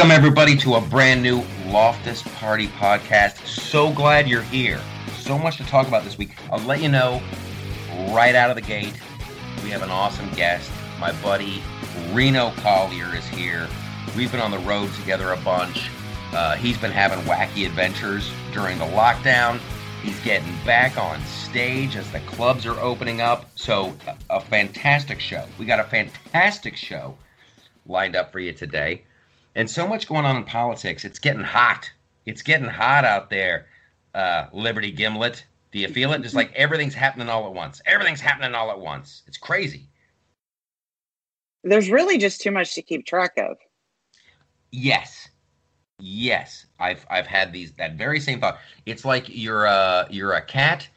Welcome, everybody, to a brand new Loftus Party podcast. So glad you're here. So much to talk about this week. I'll let you know right out of the gate we have an awesome guest. My buddy Reno Collier is here. We've been on the road together a bunch. Uh, he's been having wacky adventures during the lockdown. He's getting back on stage as the clubs are opening up. So, a, a fantastic show. We got a fantastic show lined up for you today and so much going on in politics. It's getting hot. It's getting hot out there. Uh, Liberty Gimlet. Do you feel it? Just like everything's happening all at once. Everything's happening all at once. It's crazy. There's really just too much to keep track of. Yes. Yes. I've I've had these that very same thought. It's like you're a you're a cat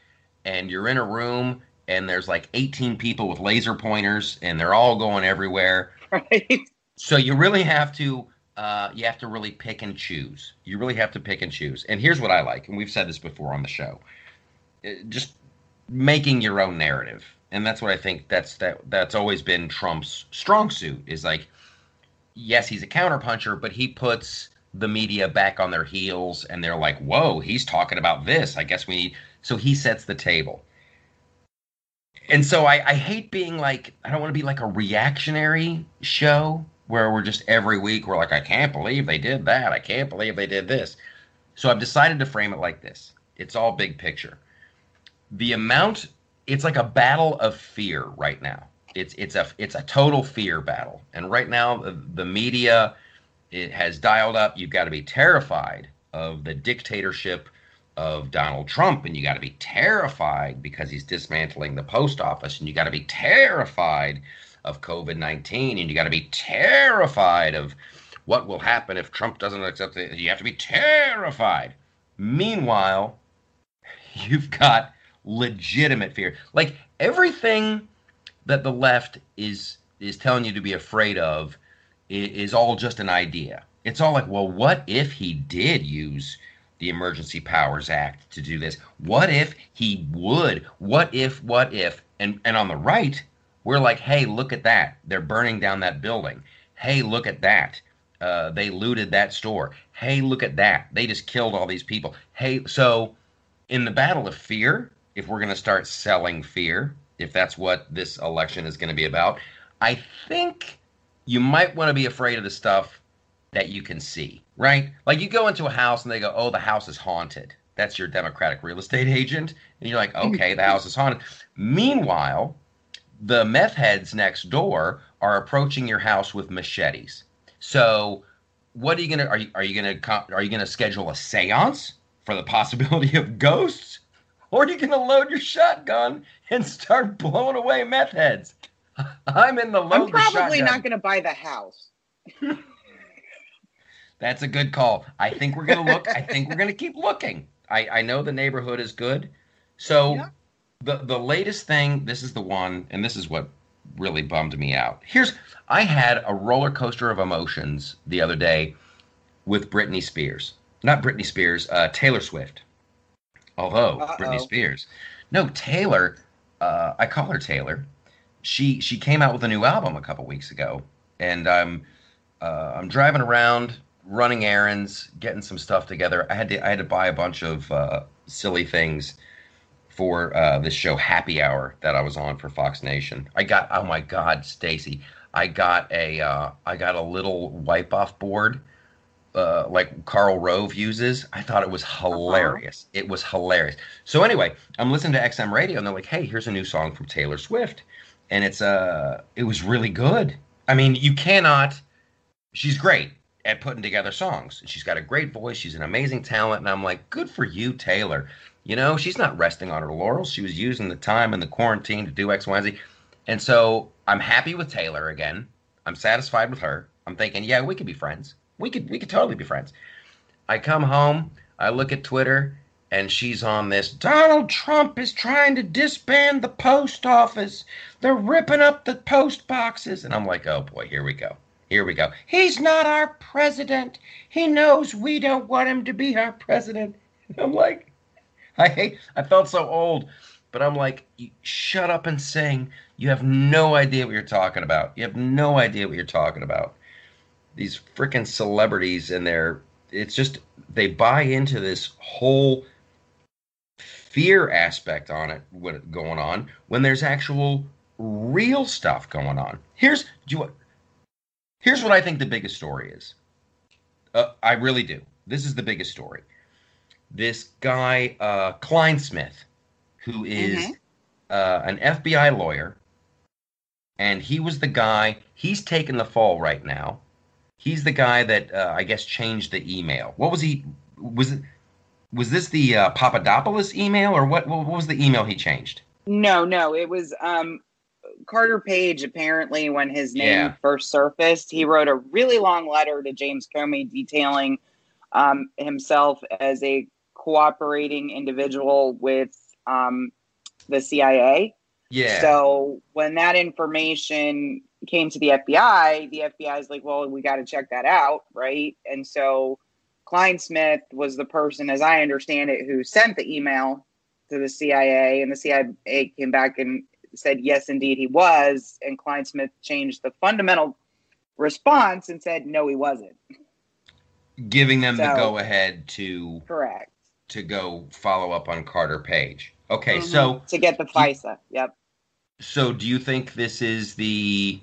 and you're in a room and there's like 18 people with laser pointers and they're all going everywhere. Right. So you really have to uh, you have to really pick and choose. You really have to pick and choose. And here's what I like, and we've said this before on the show: uh, just making your own narrative. And that's what I think. That's that. That's always been Trump's strong suit. Is like, yes, he's a counterpuncher, but he puts the media back on their heels, and they're like, "Whoa, he's talking about this. I guess we need." So he sets the table. And so I, I hate being like I don't want to be like a reactionary show where we're just every week we're like, I can't believe they did that. I can't believe they did this. So I've decided to frame it like this. It's all big picture. The amount it's like a battle of fear right now. It's it's a it's a total fear battle. And right now the, the media it has dialed up. You've got to be terrified of the dictatorship of Donald Trump, and you got to be terrified because he's dismantling the post office, and you got to be terrified of COVID 19, and you got to be terrified of what will happen if Trump doesn't accept it. You have to be terrified. Meanwhile, you've got legitimate fear. Like everything that the left is is telling you to be afraid of is, is all just an idea. It's all like, well, what if he did use the Emergency Powers Act to do this? What if he would? What if? What if? And and on the right, we're like, hey, look at that. They're burning down that building. Hey, look at that. Uh, they looted that store. Hey, look at that. They just killed all these people. Hey, so in the battle of fear, if we're going to start selling fear, if that's what this election is going to be about, I think you might want to be afraid of the stuff that you can see, right? Like you go into a house and they go, oh, the house is haunted. That's your Democratic real estate agent. And you're like, okay, the house is haunted. Meanwhile, the meth heads next door are approaching your house with machetes. So, what are you gonna are you are you gonna are you gonna schedule a séance for the possibility of ghosts, or are you gonna load your shotgun and start blowing away meth heads? I'm in the load. I'm probably not gonna buy the house. That's a good call. I think we're gonna look. I think we're gonna keep looking. I I know the neighborhood is good, so. Yeah the the latest thing this is the one and this is what really bummed me out. Here's i had a roller coaster of emotions the other day with britney spears. Not britney spears uh, taylor swift. Although Uh-oh. britney spears. No taylor uh, i call her taylor. She she came out with a new album a couple weeks ago and i'm uh, i'm driving around running errands getting some stuff together. I had to i had to buy a bunch of uh, silly things for uh, this show Happy Hour that I was on for Fox Nation. I got oh my God, Stacy, I got a uh, I got a little wipe off board. Uh, like Karl Rove uses. I thought it was uh-huh. hilarious. Uh-huh. It was hilarious. So anyway, I'm listening to XM radio and they're like, "Hey, here's a new song from Taylor Swift," and it's uh, it was really good. I mean, you cannot. She's great at putting together songs. She's got a great voice. She's an amazing talent, and I'm like, good for you, Taylor. You know, she's not resting on her laurels. She was using the time in the quarantine to do X, Y, and Z. And so I'm happy with Taylor again. I'm satisfied with her. I'm thinking, yeah, we could be friends. We could we could totally be friends. I come home, I look at Twitter, and she's on this. Donald Trump is trying to disband the post office. They're ripping up the post boxes. And I'm like, oh boy, here we go. Here we go. He's not our president. He knows we don't want him to be our president. I'm like, I. I felt so old, but I'm like, shut up and sing. You have no idea what you're talking about. You have no idea what you're talking about. these freaking celebrities and they're it's just they buy into this whole fear aspect on it what going on when there's actual real stuff going on. Here's do you, here's what I think the biggest story is. Uh, I really do. This is the biggest story. This guy uh, Clinesmith, who is, Mhm. uh, an FBI lawyer, and he was the guy. He's taking the fall right now. He's the guy that uh, I guess changed the email. What was he? Was it? Was this the uh, Papadopoulos email or what? What was the email he changed? No, no, it was um Carter Page apparently when his name Yeah. first surfaced, he wrote a really long letter to James Comey detailing um, himself as a cooperating individual with um, the CIA. Yeah. So when that information came to the FBI, the FBI is like, well, we got to check that out, right? And so Clinesmith was the person, as I understand it, who sent the email to the CIA, and the CIA came back and said, yes, indeed, he was. And Clinesmith changed the fundamental response and said, no, he wasn't. giving them the go ahead to Correct. To go follow up on Carter Page. Okay, Mhm. so to get the FISA, yep. so do you think this is the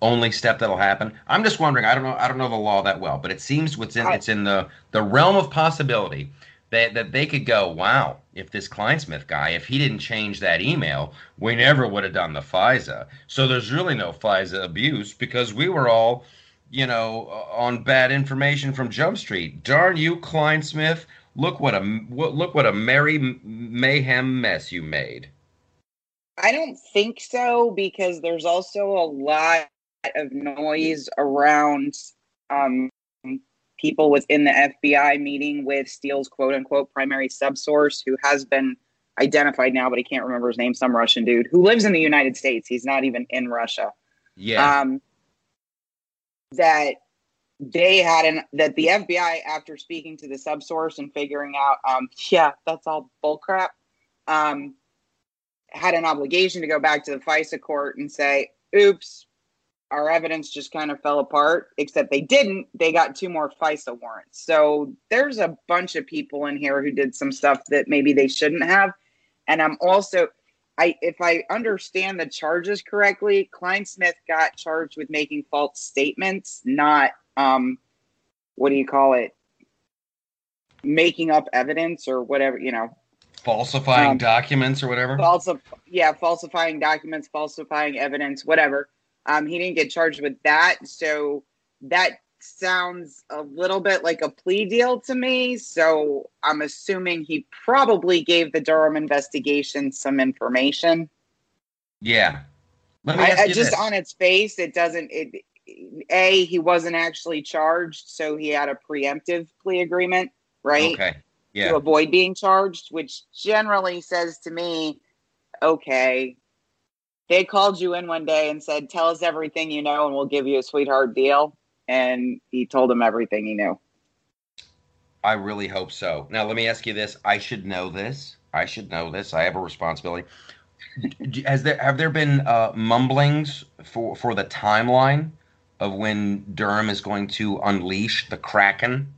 only step that'll happen? I'm just wondering. I don't know. I don't know the law that well, but it seems what's in I- it's in the the realm of possibility that that they could go, wow, if this Clinesmith guy, if he didn't change that email, we never would have done the FISA. So there's really no FISA abuse because we were all, you know, on bad information from Jump Street. Darn you, Clinesmith! Look what a what, look what a merry mayhem mess you made. I don't think so because there's also a lot of noise around um, people within the FBI meeting with Steele's quote unquote primary subsource who has been identified now, but I can't remember his name, some Russian dude who lives in the United States. He's not even in Russia. Yeah. Um, that they had an that the FBI, after speaking to the subsource and figuring out, um, yeah, that's all bullcrap, um, had an obligation to go back to the FISA court and say, "Oops, our evidence just kind of fell apart." Except they didn't; they got two more FISA warrants. So there's a bunch of people in here who did some stuff that maybe they shouldn't have. And I'm also I if I understand the charges correctly, Clinesmith got charged with making false statements, not um what do you call it? Making up evidence or whatever, you know. Falsifying um, documents or whatever. Falsif- yeah, falsifying documents, falsifying evidence, whatever. Um he didn't get charged with that, so that sounds a little bit like a plea deal to me. So I'm assuming he probably gave the Durham investigation some information. yeah. I, I just this. on its face, it doesn't. It a he wasn't actually charged, so he had a preemptive plea agreement, right, Okay. Yeah. To avoid being charged, which generally says to me, okay, they called you in one day and said, "Tell us everything you know, and we'll give you a sweetheart deal," and he told them everything he knew. I really hope so. Now, let me ask you this. I should know this. I should know this. I have a responsibility. Has there have there been uh, mumblings for for the timeline of when Durham is going to unleash the Kraken?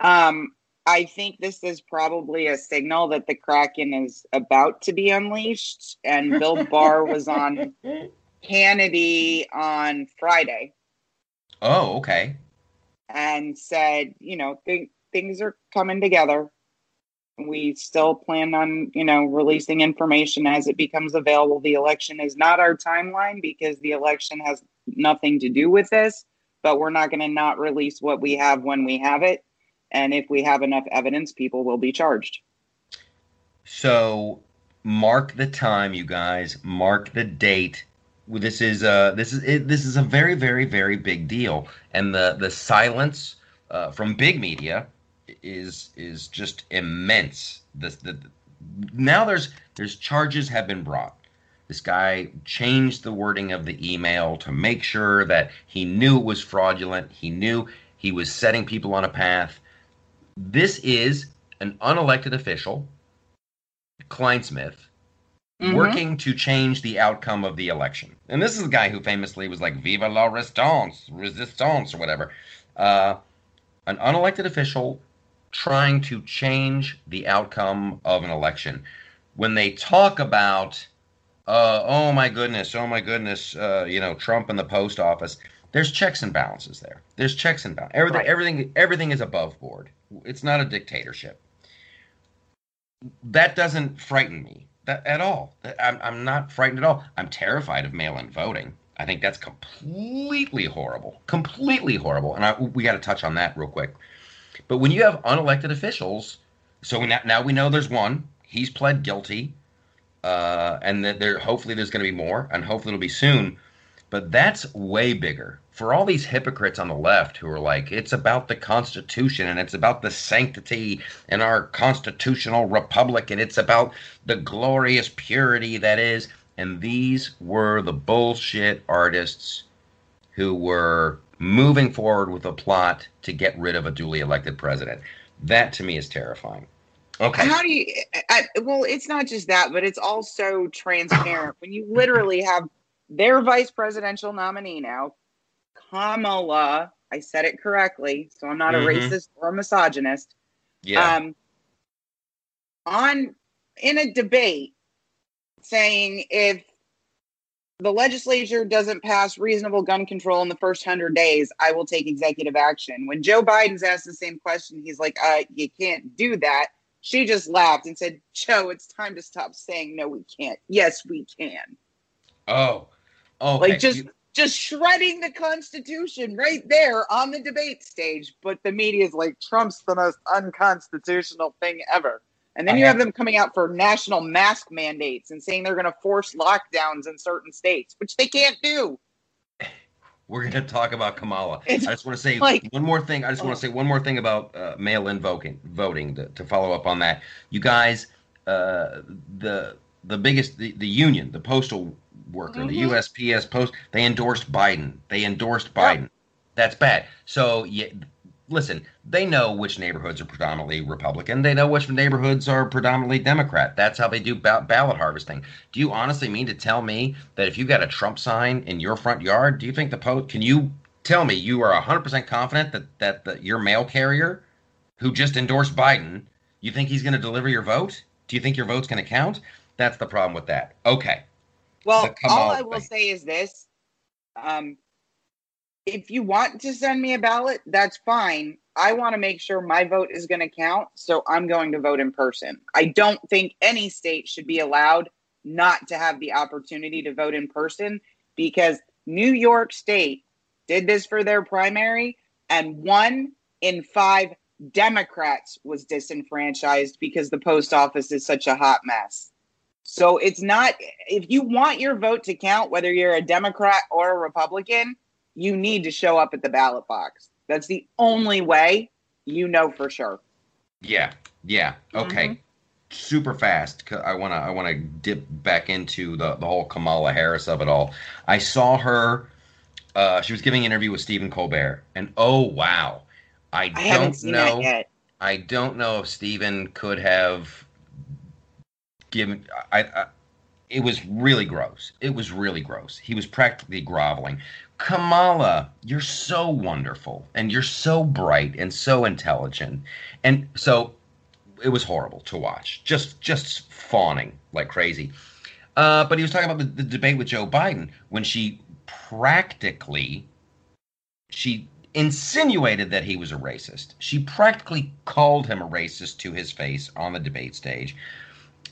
Um, I think this is probably a signal that the Kraken is about to be unleashed, and Bill Barr was on Hannity on Friday Oh, okay. and said, you know, th- things are coming together. We still plan on, you know, releasing information as it becomes available. The election is not our timeline because the election has nothing to do with this, but we're not going to not release what we have when we have it. And if we have enough evidence, people will be charged. So mark the time, you guys. Mark the date. This is uh this is it, this is a very very very big deal, and the the silence uh, from big media is is just immense. This the now there's there's charges have been brought. This guy changed the wording of the email to make sure that he knew it was fraudulent. He knew he was setting people on a path. This is an unelected official Clinesmith Mhm. working to change the outcome of the election. And this is a guy who famously was like "Viva la resistance, resistance" or whatever. Uh, an unelected official trying to change the outcome of an election. When they talk about, uh, oh my goodness, oh my goodness, uh, you know, Trump and the post office, there's checks and balances there. There's checks and balances. Everything, right. everything, everything is above board. It's not a dictatorship. That doesn't frighten me that, at all. I'm, I'm not frightened at all. I'm terrified of mail-in voting. I think that's completely horrible, completely horrible. And I, we got to touch on that real quick. But when you have unelected officials, so now, now we know there's one. He's pled guilty, uh, and that there hopefully there's going to be more, and hopefully it'll be soon. But that's way bigger for all these hypocrites on the left who are like, it's about the Constitution and it's about the sanctity in our constitutional republic and it's about the glorious purity that is. And these were the bullshit artists who were moving forward with a plot to get rid of a duly elected president. That to me is terrifying. Okay. How do you? I, well, it's not just that, but it's also transparent when you literally have their vice presidential nominee now, Kamala. I said it correctly, so I'm not mm-hmm. a racist or a misogynist. Yeah. Um, on in a debate saying if the legislature doesn't pass reasonable gun control in the first 100 days, I will take executive action. When Joe Biden's asked the same question, he's like, uh, you can't do that. She just laughed and said, Joe, it's time to stop saying no, we can't. Yes, we can. Oh, oh, like just you... just shredding the Constitution right there on the debate stage. But the media is like, Trump's the most unconstitutional thing ever. And then I you have, have them coming out for national mask mandates and saying they're going to force lockdowns in certain states, which they can't do. We're going to talk about Kamala. It's I just want to say like, one more thing. I just want to say one more thing about uh, mail-in voting. Voting to, to, follow up on that. You guys, uh, the the biggest the, the union, the postal worker, mm-hmm. the USPS post, they endorsed Biden. They endorsed Biden. Yep. That's bad. So yeah, listen, they know which neighborhoods are predominantly Republican. They know which neighborhoods are predominantly Democrat. That's how they do ba- ballot harvesting. Do you honestly mean to tell me that if you got a Trump sign in your front yard, do you think the post? Can you tell me you are 100% confident that that the, your mail carrier, who just endorsed Biden, you think he's going to deliver your vote? Do you think your vote's going to count? That's the problem with that. Okay. Well, all I will thing. say is this. Um, if you want to send me a ballot, that's fine. I want to make sure my vote is going to count, so I'm going to vote in person. I don't think any state should be allowed not to have the opportunity to vote in person because New York State did this for their primary, and one in five Democrats was disenfranchised because the post office is such a hot mess. So it's not, if you want your vote to count, whether you're a Democrat or a Republican, you need to show up at the ballot box. That's the only way you know for sure. Yeah. Yeah. Okay. Mm-hmm. Super fast. I want to. I want to dip back into the the whole Kamala Harris of it all. I saw her. Uh, she was giving an interview with Stephen Colbert, and oh wow, I, I don't know. I don't know if Stephen could have given. I, I it was really gross. It was really gross. He was practically groveling. Kamala, you're so wonderful and you're so bright and so intelligent. And so it was horrible to watch. Just just fawning like crazy. Uh, but he was talking about the, the debate with Joe Biden when she practically she insinuated that he was a racist. She practically called him a racist to his face on the debate stage.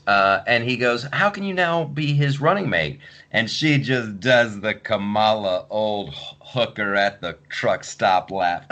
Uh, and he goes, How can you now be his running mate? And she just does the Kamala old hooker at the truck stop laugh.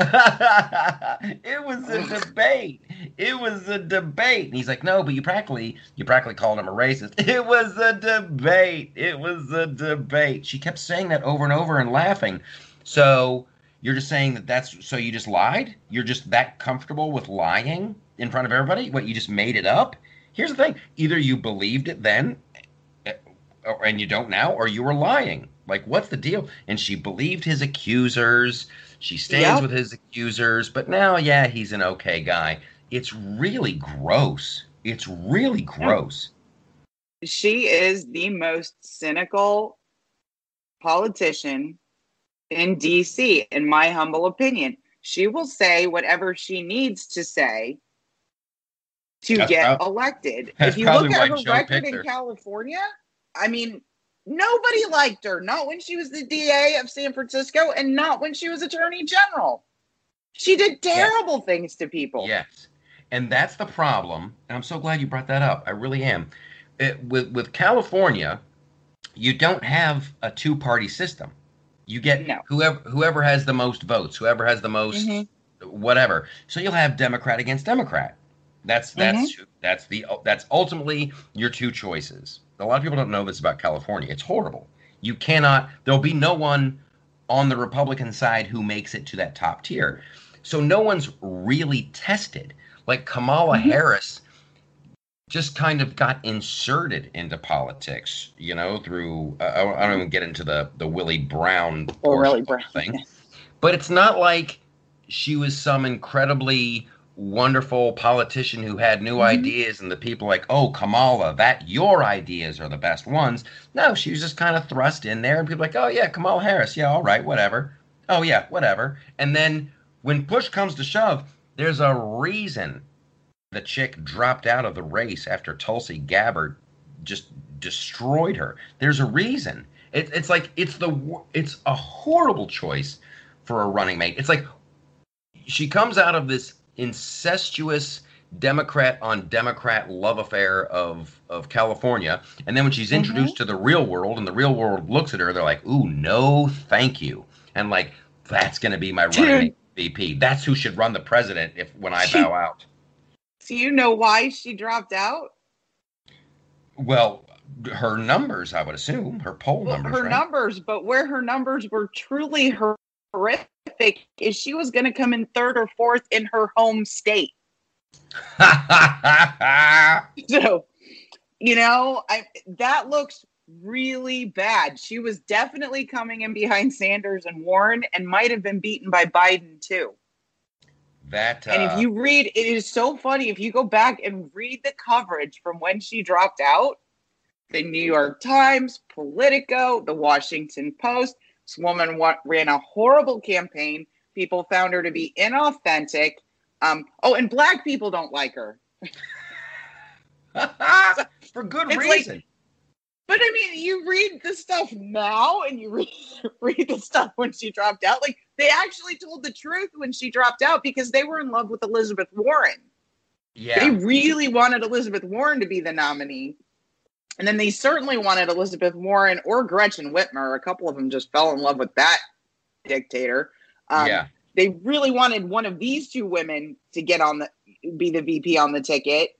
it was a debate. It was a debate. And he's like, No, but you practically you practically called him a racist. It was a debate. It was a debate. She kept saying that over and over and laughing. So you're just saying that that's so you just lied? You're just that comfortable with lying in front of everybody? What you just made it up? Here's the thing: either you believed it then, eh, and you don't now, or you were lying. Like, what's the deal? And she believed his accusers. She stands yep. with his accusers, but now, yeah, he's an okay guy. It's really gross. It's really gross. She is the most cynical politician in DC, in my humble opinion. She will say whatever she needs to say to That's get prob- elected. If you look at her record in her. California, I mean, nobody liked her. Not when she was the DA of San Francisco and not when she was attorney general. She did terrible things to people. Yes, and that's the problem. And I'm so glad you brought that up. I really am. It, with with California, you don't have a two party system. You get No. whoever whoever has the most votes, whoever has the most Mhm. whatever. So you'll have Democrat against Democrat. That's that's that's the that's ultimately your two choices. A lot of people don't know this about California. It's horrible. You cannot. There'll be no one on the Republican side who makes it to that top tier. So no one's really tested. Like Kamala Mhm. Harris just kind of got inserted into politics, you know, through uh, I I don't even get into the the Willie Brown Or Willie Brown. thing. But it's not like she was some incredibly wonderful politician who had new Mhm. ideas and the people like, "Oh, Kamala, that your ideas are the best ones." No, she was just kind of thrust in there and people like, "Oh yeah, Kamala Harris. Yeah, all right, whatever." Oh yeah, whatever. And then when push comes to shove, there's a reason the chick dropped out of the race after Tulsi Gabbard just destroyed her. There's a reason. It, it's like it's the it's a horrible choice for a running mate. It's like she comes out of this incestuous Democrat on Democrat love affair of of California, and then when she's mm-hmm. introduced to the real world, and the real world looks at her, they're like, "Ooh, no, thank you," and like that's going to be my running. VP. That's who should run the president if when I She- bow out. Do you know why she dropped out? Well, her numbers, I would assume, her poll Well, numbers, her right? numbers, but where her numbers were truly horrific is she was going to come in third or fourth in her home state. So, you know, I that looks really bad. She was definitely coming in behind Sanders and Warren and might have been beaten by Biden too. that uh, And if you read, it is so funny. If you go back and read the coverage from when she dropped out, the New York Times, Politico, the Washington Post, this woman wa- ran a horrible campaign. People found her to be inauthentic. Um, oh, and black people don't like her. for good It's like- reason. But I mean, you read the stuff now and you read, read the stuff when she dropped out. Like, they actually told the truth when she dropped out because they were in love with Elizabeth Warren. yeah, They really wanted Elizabeth Warren to be the nominee. And then they certainly wanted Elizabeth Warren or Gretchen Whitmer. A couple of them just fell in love with that dictator. Um, yeah. They really wanted one of these two women to get on the be the VP on the ticket.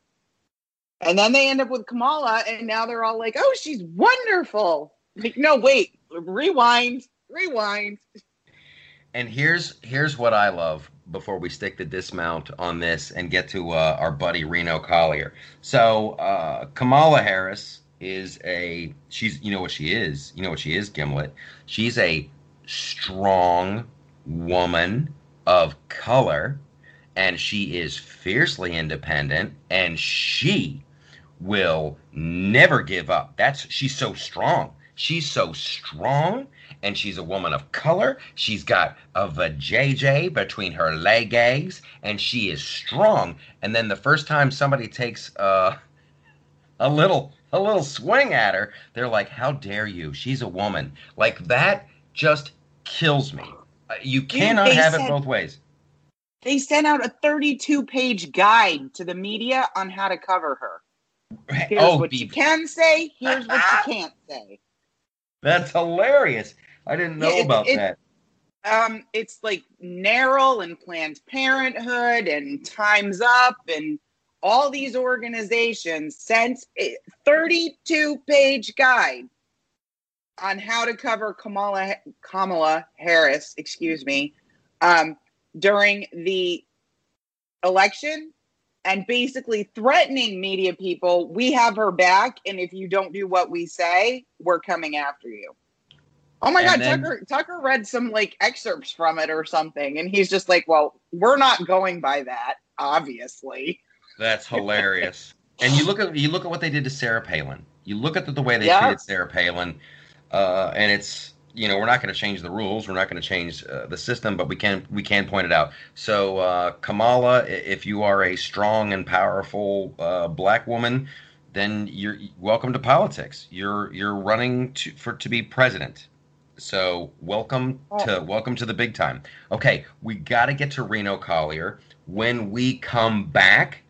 And then they end up with Kamala, and now they're all like, "Oh, she's wonderful." Like, no, wait, rewind, rewind. And here's here's what I love before we stick the dismount on this and get to uh, our buddy Reno Collier. So uh, Kamala Harris is a she's you know what she is you know what she is Gimlet. She's a strong woman of color, and she is fiercely independent, and she will never give up. That's she's so strong. She's so strong and she's a woman of color. She's got a vajayjay between her legs, and she is strong. And then the first time somebody takes uh, a little a little swing at her, they're like, "How dare you? She's a woman." Like that just kills me. Uh, You cannot they have it both ways. They sent out a 32 page guide to the media on how to cover her. Here's oh, what be- you can say. Here's what you can't say. that's hilarious. I didn't know Yeah, it- about it- that. Um, it's like NARAL and Planned Parenthood and Times Up and all these organizations sent a 32 page guide on how to cover Kamala Kamala Harris, excuse me, um, during the election and basically threatening media people, we have her back, and if you don't do what we say, we're coming after you. Oh my And god, then- Tucker Tucker read some like excerpts from it or something, and he's just like, Well, we're not going by that, obviously. That's hilarious. and you look at you look at what they did to Sarah Palin. You look at the, the way they Yeah. treated Sarah Palin, uh, and it's you know, we're not going to change the rules. We're not going to change uh, the system, but we can we can point it out. So uh, Kamala, if you are a strong and powerful uh, black woman, then you're welcome to politics. You're you're running to, for to be president. So welcome to welcome to the big time. Okay, we got to get to Reno Collier. When we come back,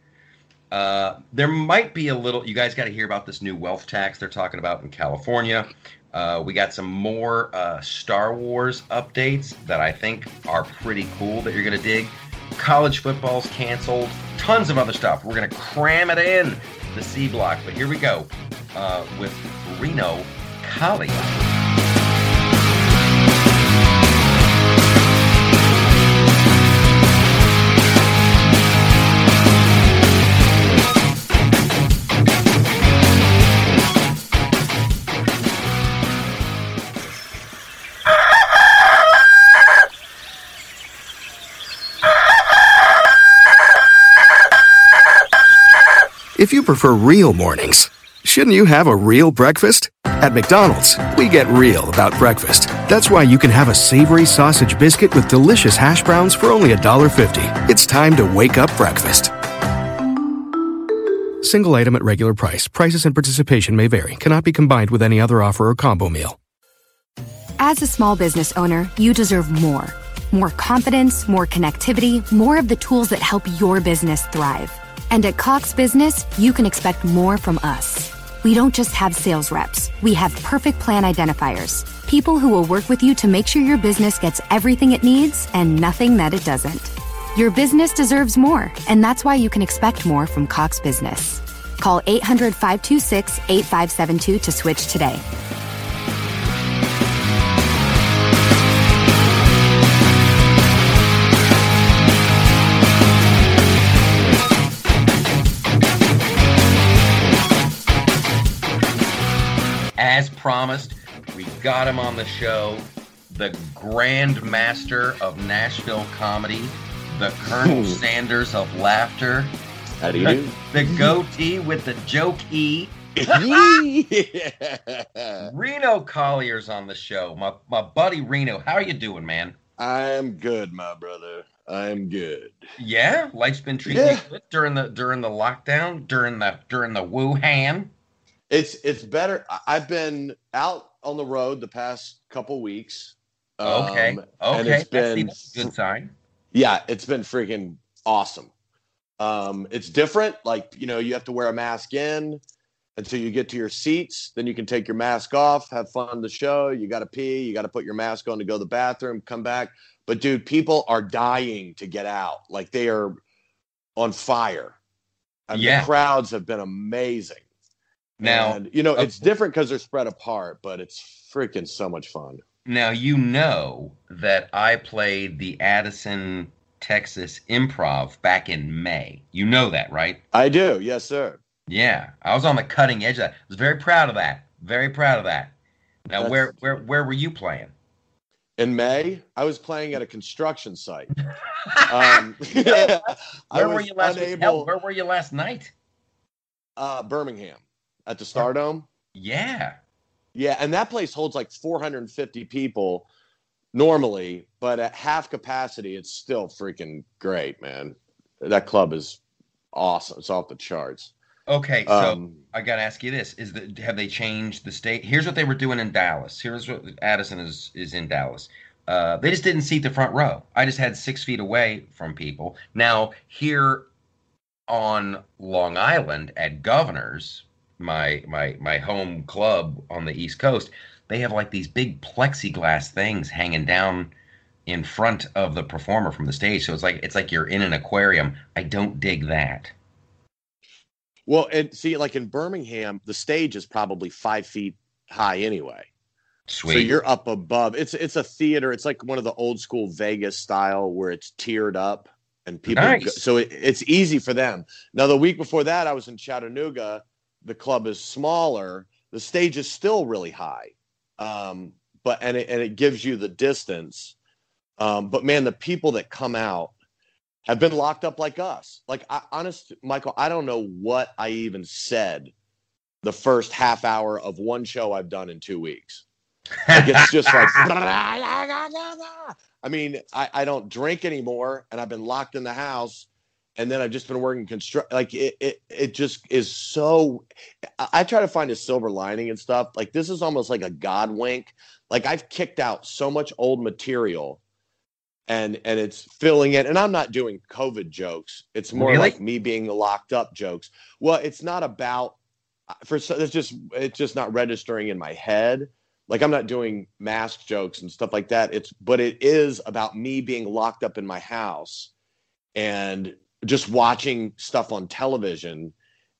uh, there might be a little. You guys got to hear about this new wealth tax they're talking about in California. Uh, we got some more uh, Star Wars updates that I think are pretty cool that you're going to dig. College football's canceled. Tons of other stuff. We're going to cram it in the C block. But here we go uh, with Reno Collier. If you prefer real mornings, shouldn't you have a real breakfast? At McDonald's, we get real about breakfast. That's why you can have a savory sausage biscuit with delicious hash browns for only $1.50. It's time to wake up breakfast. Single item at regular price. Prices and participation may vary. Cannot be combined with any other offer or combo meal. As a small business owner, you deserve more. More confidence, more connectivity, more of the tools that help your business thrive. And at Cox Business, you can expect more from us. We don't just have sales reps, we have perfect plan identifiers. People who will work with you to make sure your business gets everything it needs and nothing that it doesn't. Your business deserves more, and that's why you can expect more from Cox Business. Call 800 526 8572 to switch today. Promised, we got him on the show. The Grand Master of Nashville comedy, the Colonel Sanders of laughter, How do you the, do? the goatee with the joke E. yeah. Reno Collier's on the show. My my buddy Reno, how are you doing, man? I'm good, my brother. I'm good. Yeah, life's been treating Yeah. during the during the lockdown, during the during the Wuhan. It's it's better. I- I've been out on the road the past couple weeks. Okay, um, and okay, it's been that's a good sign. yeah, it's been freaking awesome. Um, it's different. Like you know, you have to wear a mask in until you get to your seats. Then you can take your mask off, have fun the show. You got to pee. You got to put your mask on to go to the bathroom, come back. But dude, people are dying to get out. Like they are on fire. And Yeah. the crowds have been amazing. Now, and, you know, uh, it's different because they're spread apart, but it's freaking so much fun. Now you know that I played the Addison, Texas Improv back in May. You know that, right? I do, yes, sir. Yeah, I was on the cutting edge of that. I was very proud of that. Very proud of that. Now, That's- where where where were you playing? In May, I was playing at a construction site. Um, I where were you last? unable- where were you last night? uh, Birmingham at the Stardome. Yeah. Yeah, and that place holds like 450 people normally, but at half capacity, it's still freaking great, man. That club is awesome. It's off the charts. Okay, so Um, I got to ask you this: Is the have they changed the state? Here's what they were doing in Dallas. Here's what Addison is is in Dallas. Uh, they just didn't seat the front row. I just had six feet away from people. Now here on Long Island at Governors, my my my home club on the East Coast, they have like these big plexiglass things hanging down in front of the performer from the stage. So it's like it's like you're in an aquarium. I don't dig that. well, and see, like in Birmingham, the stage is probably five feet high anyway. Sweet. So you're up above. It's it's a theater. It's like one of the old school Vegas style where it's tiered up and people. Nice. Go, so it, it's easy for them. Now the week before that, I was in Chattanooga. The club is smaller. The stage is still really high, um, but and it and it gives you the distance. Um, but man, the people that come out have been locked up like us. Like I, honest, Michael, I don't know what I even said the first half hour of one show I've done in two weeks. Like it's just like I mean, I, I don't drink anymore and I've been locked in the house and then I've just been working construct like it, it it just is so I, try to find a silver lining and stuff. Like this is almost like a god wink. Like I've kicked out so much old material and and it's filling it and i'm not doing covid jokes it's more Really? like me being locked up jokes well it's not about uh, for so it's just it's just not registering in my head like i'm not doing mask jokes and stuff like that it's but it is about me being locked up in my house and just watching stuff on television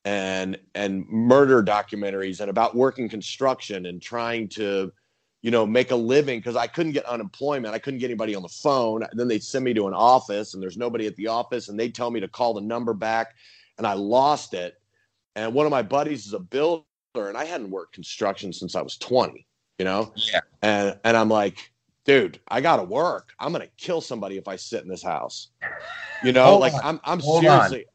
and and murder documentaries and about working construction and trying to you know make a living because i couldn't get unemployment. I couldn't get anybody on the phone. And then they'd send me to an office and there's nobody at the office and they'd tell me to call the number back and i lost it. And one of my buddies is a builder and i hadn't worked construction since i was 20 you know? Yeah. and and i'm like dude i gotta work i'm gonna kill somebody if i sit in this house you know like on. i'm i'm Hold on. seriously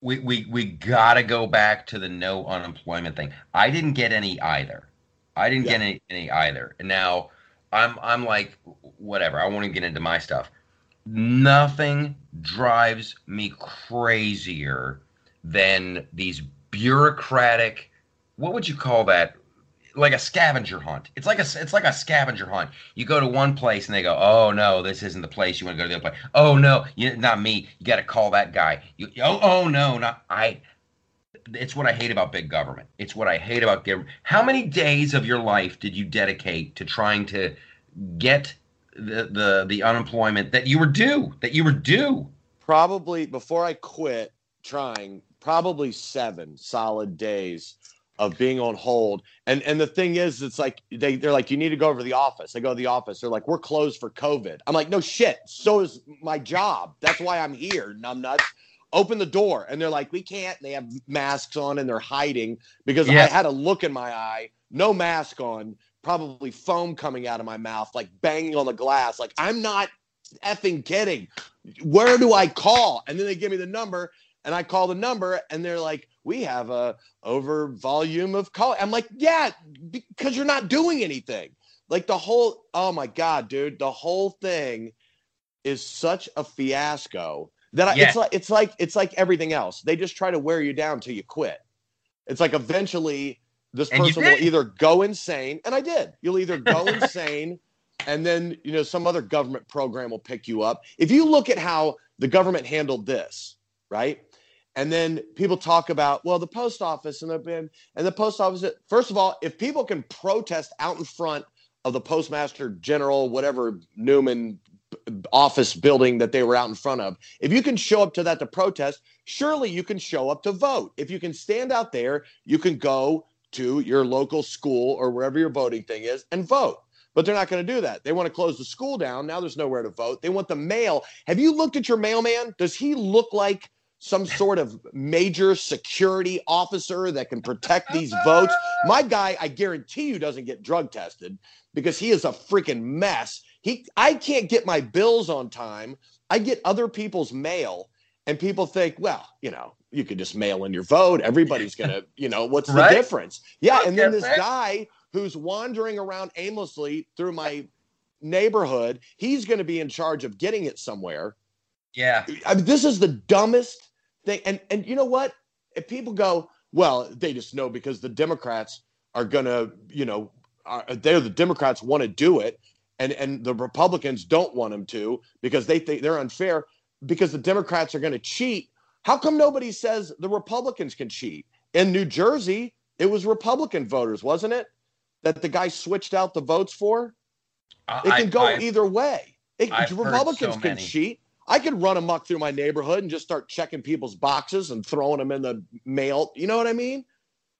We we we gotta go back to the no unemployment thing. I didn't get any either. I didn't get any, any either. And now I'm I'm like whatever. I won't even get into my stuff. Nothing drives me crazier than these bureaucratic. What would you call that? Like a scavenger hunt. It's like a it's like a scavenger hunt. You go to one place and they go, "Oh no, this isn't the place. You want to go to the other place." Oh no, you, not me. You got to call that guy. You, oh oh no, not I it's what I hate about big government. It's what I hate about government. How many days of your life did you dedicate to trying to get the the the unemployment that you were due? That you were due. probably before I quit trying, probably seven solid days of being on hold. And and the thing is, it's like they they're like, you need to go over to the office. I go to the office. They're like, we're closed for COVID. I'm like, no shit. So is my job. That's why I'm here. Numbnuts. Open the door, and they're like, we can't. They have masks on, and they're hiding because Yeah. I had a look in my eye, no mask on, probably foam coming out of my mouth, like banging on the glass. Like I'm not effing kidding where do I call? And then they give me the number, and I call the number, and they're like, "We have a over volume of call." I'm like, "Yeah, because you're not doing anything." Like the whole, oh my god, dude, the whole thing is such a fiasco that I, it's like it's like it's like everything else. They just try to wear you down till you quit. It's like eventually this And person will either go insane, and I did. You'll either go insane and then you know some other government program will pick you up if you look at how the government handled this right and then people talk about well the post office and the and, the post office first of all if people can protest out in front of the postmaster general whatever newman office building that they were out in front of if you can show up to that to protest surely you can show up to vote if you can stand out there you can go to your local school or wherever your voting thing is and vote but they're not going to do that. They want to close the school down. Now there's nowhere to vote. They want the mail. Have you looked at your mailman? Does he look like some sort of major security officer that can protect these votes? My guy, I guarantee you, doesn't get drug tested because he is a freaking mess. He, I can't get my bills on time. I get other people's mail, and people think, well, you know, you could just mail in your vote. Everybody's gonna, you know, what's Right. the difference? Yeah, and then this guy who's wandering around aimlessly through my neighborhood, he's going to be in charge of getting it somewhere. Yeah. I mean, this is the dumbest thing. And and you know what? If people go, well, they just know because the Democrats are going to, you know, are, they're the Democrats want to do it, and and the Republicans don't want them to because they think they're unfair because the Democrats are going to cheat. How come nobody says the Republicans can cheat? In New Jersey, it was Republican voters, wasn't it? That the guy switched out the votes for. It can go I- either way. It, Republicans so can cheat. I could run amok through my neighborhood and just start checking people's boxes and throwing them in the mail. You know what I mean?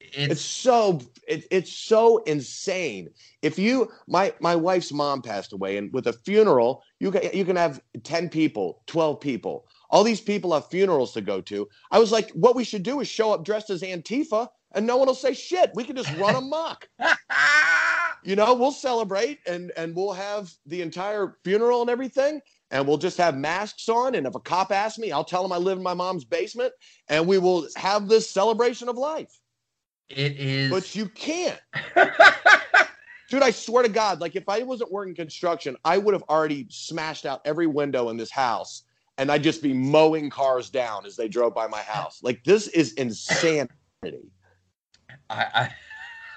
It's It's so it, it's so insane. If you my my wife's mom passed away, and with a funeral, you can you can have ten people, twelve people. All these people have funerals to go to. I was like, what we should do is show up dressed as Antifa, and no one will say shit. We can just run amok you know we'll celebrate and and we'll have the entire funeral and everything and we'll just have masks on and if a cop asks me i'll tell him i live in my mom's basement and we will have this celebration of life it is but you can't Dude, I swear to God, like if I wasn't working construction, I would have already smashed out every window in this house and I'd just be mowing cars down as they drove by my house. Like this is insanity. I, I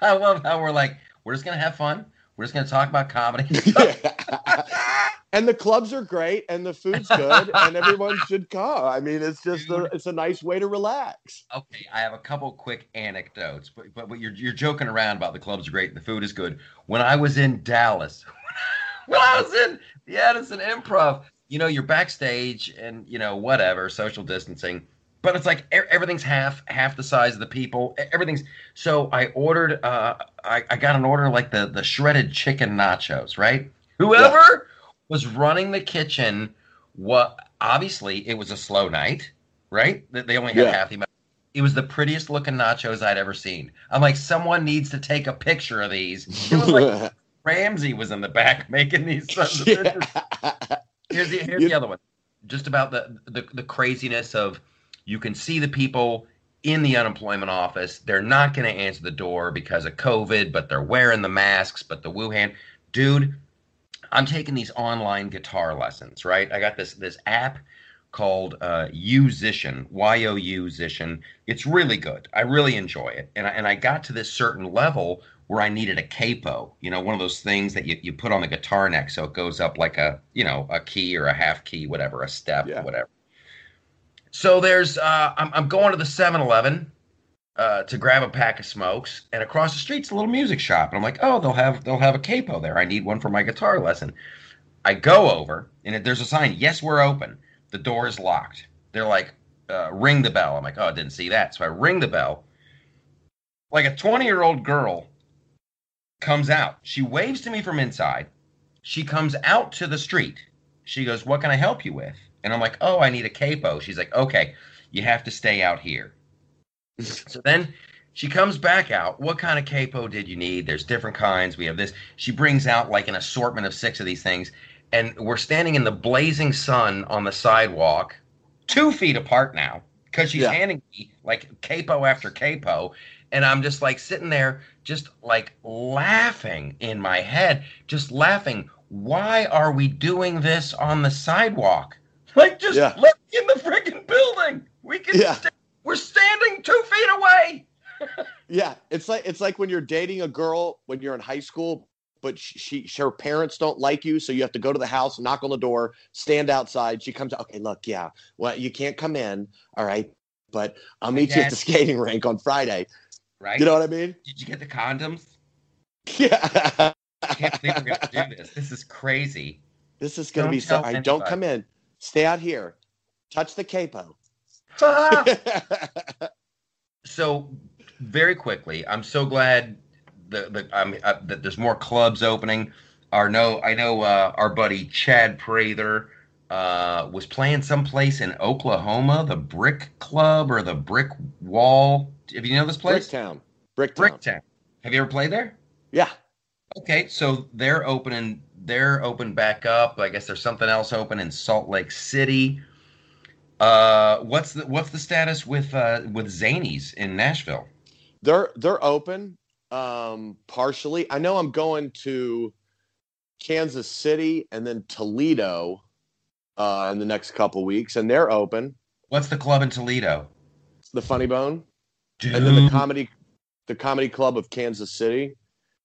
I love how we're like, we're just gonna have fun. We're just gonna talk about comedy. and the clubs are great and the food's good and everyone should come. I mean, it's just a, it's a nice way to relax. Okay, I have a couple quick anecdotes, but but, but you're you're joking around about the club's are great and the food is good. When I was in Dallas, when I was in the Addison Improv, you know, you're backstage and you know whatever social distancing, but it's like everything's half half the size of the people. Everything's so I ordered. Uh, I I got an order like the the shredded chicken nachos, right? Whoever was running the kitchen, what obviously it was a slow night, right? They only had Yeah. half the amount. It was the prettiest looking nachos I'd ever seen. I'm like, someone needs to take a picture of these. It was like Ramsay was in the back making these sons yeah. Here's the here's You- the other one. Just about the, the the craziness of you can see the people in the unemployment office. They're not going to answer the door because of COVID, but they're wearing the masks. But the Wuhan, dude, I'm taking these online guitar lessons. Right, I got this this app called uh, Yousician, Y O U Zician. It's really good. I really enjoy it, and I, and I got to this certain level where I needed a capo, you know, one of those things that you, you put on the guitar neck so it goes up like a, you know, a key or a half key, whatever, a step, Yeah. whatever. So there's, uh, I'm, I'm going to the 7 Eleven uh, to grab a pack of smokes, and across the street's a little music shop. And I'm like, oh, they'll have, they'll have a capo there. I need one for my guitar lesson. I go over, and there's a sign, yes, we're open. The door is locked. They're like, uh, ring the bell. I'm like, oh, I didn't see that. So I ring the bell. Like a 20 year old girl comes out. She waves to me from inside. She comes out to the street. She goes, What can I help you with? And I'm like, Oh, I need a capo. She's like, Okay, you have to stay out here. so then she comes back out. What kind of capo did you need? There's different kinds. We have this. She brings out like an assortment of six of these things. And we're standing in the blazing sun on the sidewalk, two feet apart now, because she's Yeah. handing me like capo after capo. And I'm just like sitting there, just like laughing in my head, just laughing. Why are we doing this on the sidewalk? Like, just Yeah. let me in the freaking building. We can. Yeah. We're standing two feet away. Yeah, it's like it's like when you're dating a girl when you're in high school, but she, she her parents don't like you, so you have to go to the house, knock on the door, stand outside. She comes, okay, look, yeah, well, you can't come in, all right, but I'll meet you at the skating rink on Friday. Right? You know what I mean? Did you get the condoms? Yeah. I can't believe we're gonna do this. This is crazy. This is gonna Don't be so. I don't come in. Stay out here. Touch the capo. so very quickly, I'm so glad the the um, uh, that there's more clubs opening. Our no, I know uh, our buddy Chad Prather uh, was playing someplace in Oklahoma, the Brick Club or the Brick Wall. Have you know this place? Bricktown. Bricktown. Bricktown. Have you ever played there? Yeah. Okay, so they're opening. They're open back up. I guess there's something else open in Salt Lake City. Uh, what's the what's the status with uh, with Zanies in Nashville? They're they're open um partially. I know I'm going to Kansas City and then Toledo uh in the next couple weeks and they're open. What's the club in Toledo? The Funny Bone Dude. and then the comedy the comedy club of Kansas City.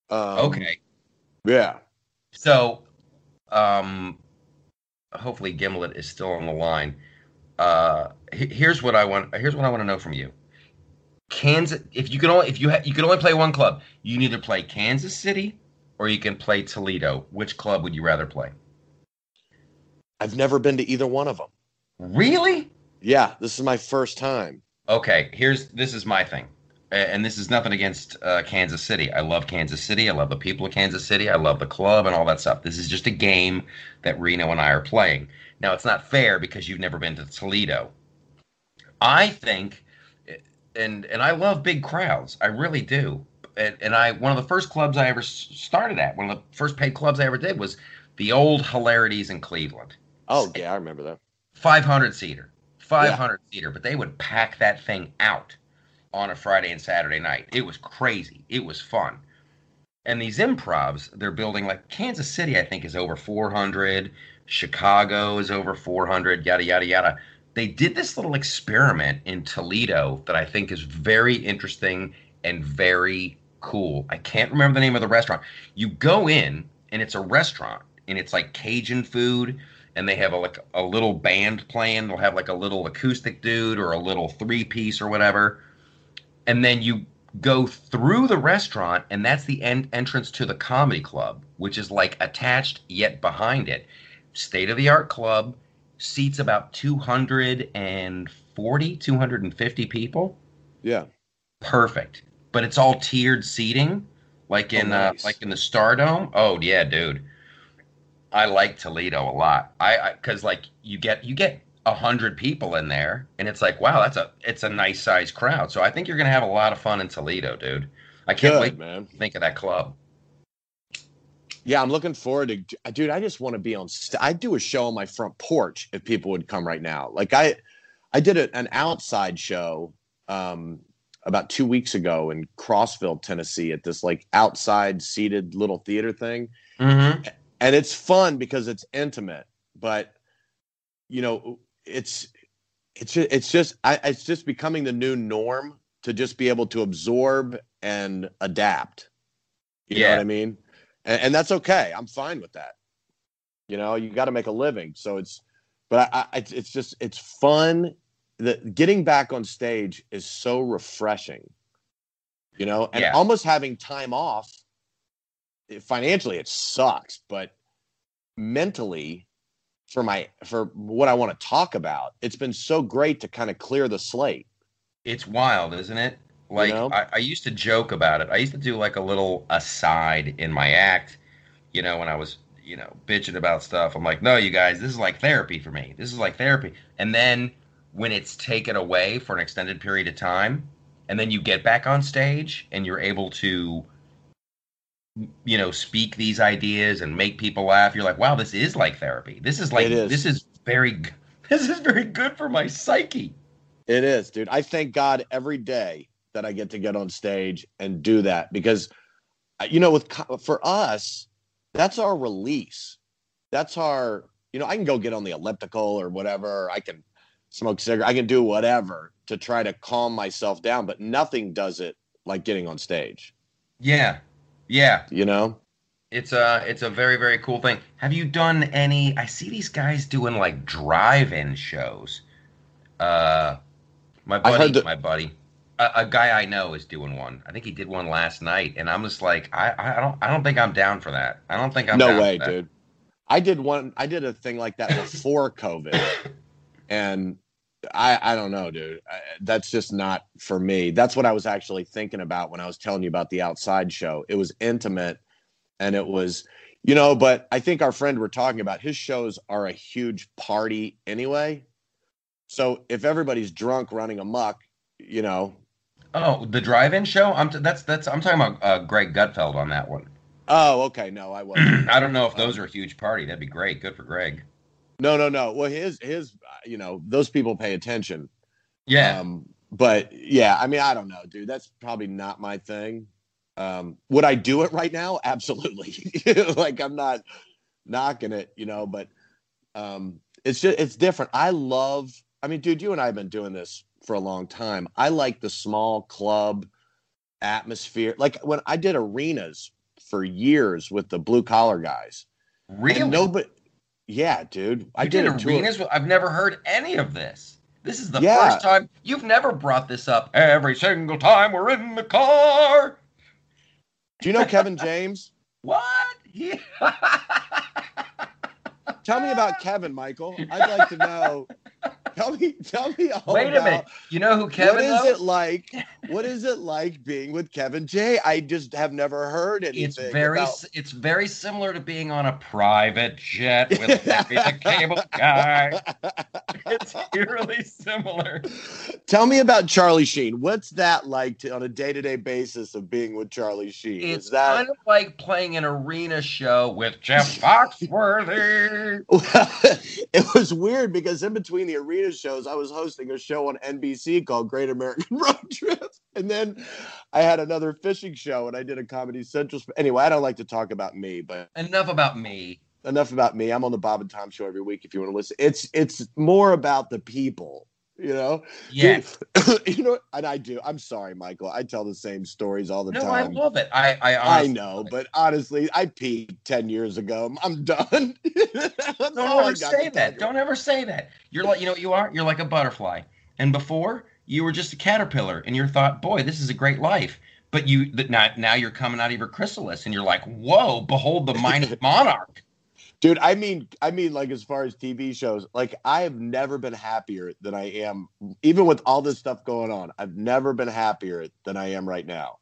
Um, okay, Yeah. so um, hopefully Gimlet is still on the line. Uh, here's what I want. Here's what I want to know from you. Kansas. If you can only if you ha- you can only play one club, you can either play Kansas City or you can play Toledo. Which club would you rather play? I've never been to either one of them. Really? Yeah, this is my first time. Okay, here's this is my thing, and this is nothing against uh, Kansas City. I love Kansas City. I love the people of Kansas City. I love the club and all that stuff. This is just a game that Reno and I are playing. Now it's not fair because you've never been to Toledo. I think, and and I love big crowds. I really do. And, and I one of the first clubs I ever started at, one of the first paid clubs I ever did was the old Hilarities in Cleveland. Oh, yeah, I remember that. 500 seater, 500 seater, but they would pack that thing out on a Friday and Saturday night. It was crazy. It was fun. And these improvs, they're building like Kansas City, I think, is over 400. Chicago is over 400, yada, yada, yada. They did this little experiment in Toledo that I think is very interesting and very cool. I can't remember the name of the restaurant. You go in, and it's a restaurant, and it's like Cajun food, and they have a, like a little band playing. They'll have like a little acoustic dude or a little three piece or whatever. And then you go through the restaurant, and that's the end entrance to the comedy club, which is like attached yet behind it. State of the art club seats about 240, 250 people. Yeah. Perfect. But it's all tiered seating, like Oh, in nice. uh, like in the Stardome. Oh yeah, dude. I like Toledo a lot. I because like you get you get a hundred people in there, and it's like wow, that's a it's a nice sized crowd. So I think you're gonna have a lot of fun in Toledo, dude. I can't Good, wait man. to think of that club. Yeah, I'm looking forward to, dude. I just want to be on. St- I'd do a show on my front porch if people would come right now. Like I, I did a, an outside show um, about two weeks ago in Crossville, Tennessee, at this like outside seated little theater thing, Mm-hmm. and it's fun because it's intimate. But you know, it's it's just, it's just I, it's just becoming the new norm to just be able to absorb and adapt. You know Yeah. what I mean? And, and that's okay. I'm fine with that. You know, you got to make a living, so it's. But I, I, it's just it's fun. That getting back on stage is so refreshing. You know, and Yeah. almost having time off. Financially, it sucks, but mentally, for my for what I want to talk about, it's been so great to kind of clear the slate. It's wild, isn't it? Like know? I, I used to joke about it. I used to do like a little aside in my act, you know, when I was, you know, bitching about stuff. I'm like, no, you guys, this is like therapy for me. This is like therapy. And then when it's taken away for an extended period of time, and then you get back on stage and you're able to you know speak these ideas and make people laugh you're like wow this is like therapy this is like is. this is very this is very good for my psyche It is, dude. I thank God every day that I get to get on stage and do that because, uh, you know, with for us, that's our release. That's our, you know, I can go get on the elliptical or whatever. I can smoke cigarette. I can do whatever to try to calm myself down, but nothing does it like getting on stage. yeah yeah You know? It's a it's a very very cool thing. Have you done any? I see these guys doing like drive-in shows. Uh, my buddy, that- my buddy, a, a guy I know is doing one. I think he did one last night, and I'm just like, I I don't I don't think I'm down for that. I don't think I'm no down way, for that. dude. I did one. I did a thing like that before COVID, and I I don't know, dude. I, that's just not for me. That's what I was actually thinking about when I was telling you about the outside show. It was intimate, and it was, you know. But I think our friend we're talking about, his shows are a huge party anyway. So if everybody's drunk running amok, you know. Oh, the drive-in show. I'm t- that's that's I'm talking about uh, Greg Gutfeld on that one. Oh, okay. No, I wasn't. I don't know if those are a huge party. That'd be great. Good for Greg. No, no, no. Well, his his, uh, you know, those people pay attention. Yeah. Um, but yeah, I mean, I don't know, dude. That's probably not my thing. Um, would I do it right now? Absolutely. like I'm not knocking it, you know, but um, it's just it's different. I love. I mean, dude, you and I have been doing this for a long time. I like the small club atmosphere. Like when I did arenas for years with the blue collar guys. really? Nobody. Yeah, dude. I did, did a tour- arenas. I've never heard any of this. This is the Yeah. first time you've never brought this up. Every single time we're in the car. Do you know Kevin James? What? Yeah. Tell me about Kevin, Michael. I'd like to know. Tell me, tell me all Wait a about minute. You know who Kevin what is knows? it like? What is it like being with Kevin J? I just have never heard anything. It's very about- it's very similar to being on a private jet with the Cable Guy. It's eerily similar. Tell me about Charlie Sheen. What's that like to, on a day to day basis of being with Charlie Sheen? It's is that kind of like playing an arena show with Jeff Foxworthy. it was weird because in between the arena shows, I was hosting a show on NBC called Great American Road Trip. And then I had another fishing show and I did a Comedy Central. sp- Anyway, I don't like to talk about me, but Enough about me. enough about me. I'm on the Bob and Tom show every week if you want to listen. It's it's more about the people, you know? Yeah. You know, and I do. I'm sorry, Michael. I tell the same stories all the time. No, I love it. I I, I know, but honestly, I peed 10 years ago. I'm done. Don't ever say that. Don't ever say that. You're like you know what you are. You're like a butterfly. And before you were just a caterpillar, and you thought, boy, this is a great life. But you now now you're coming out of your chrysalis, and you're like, whoa, behold the mighty monarch. Dude, I mean, I mean, like as far as TV shows, like I have never been happier than I am, even with all this stuff going on. I've never been happier than I am right now.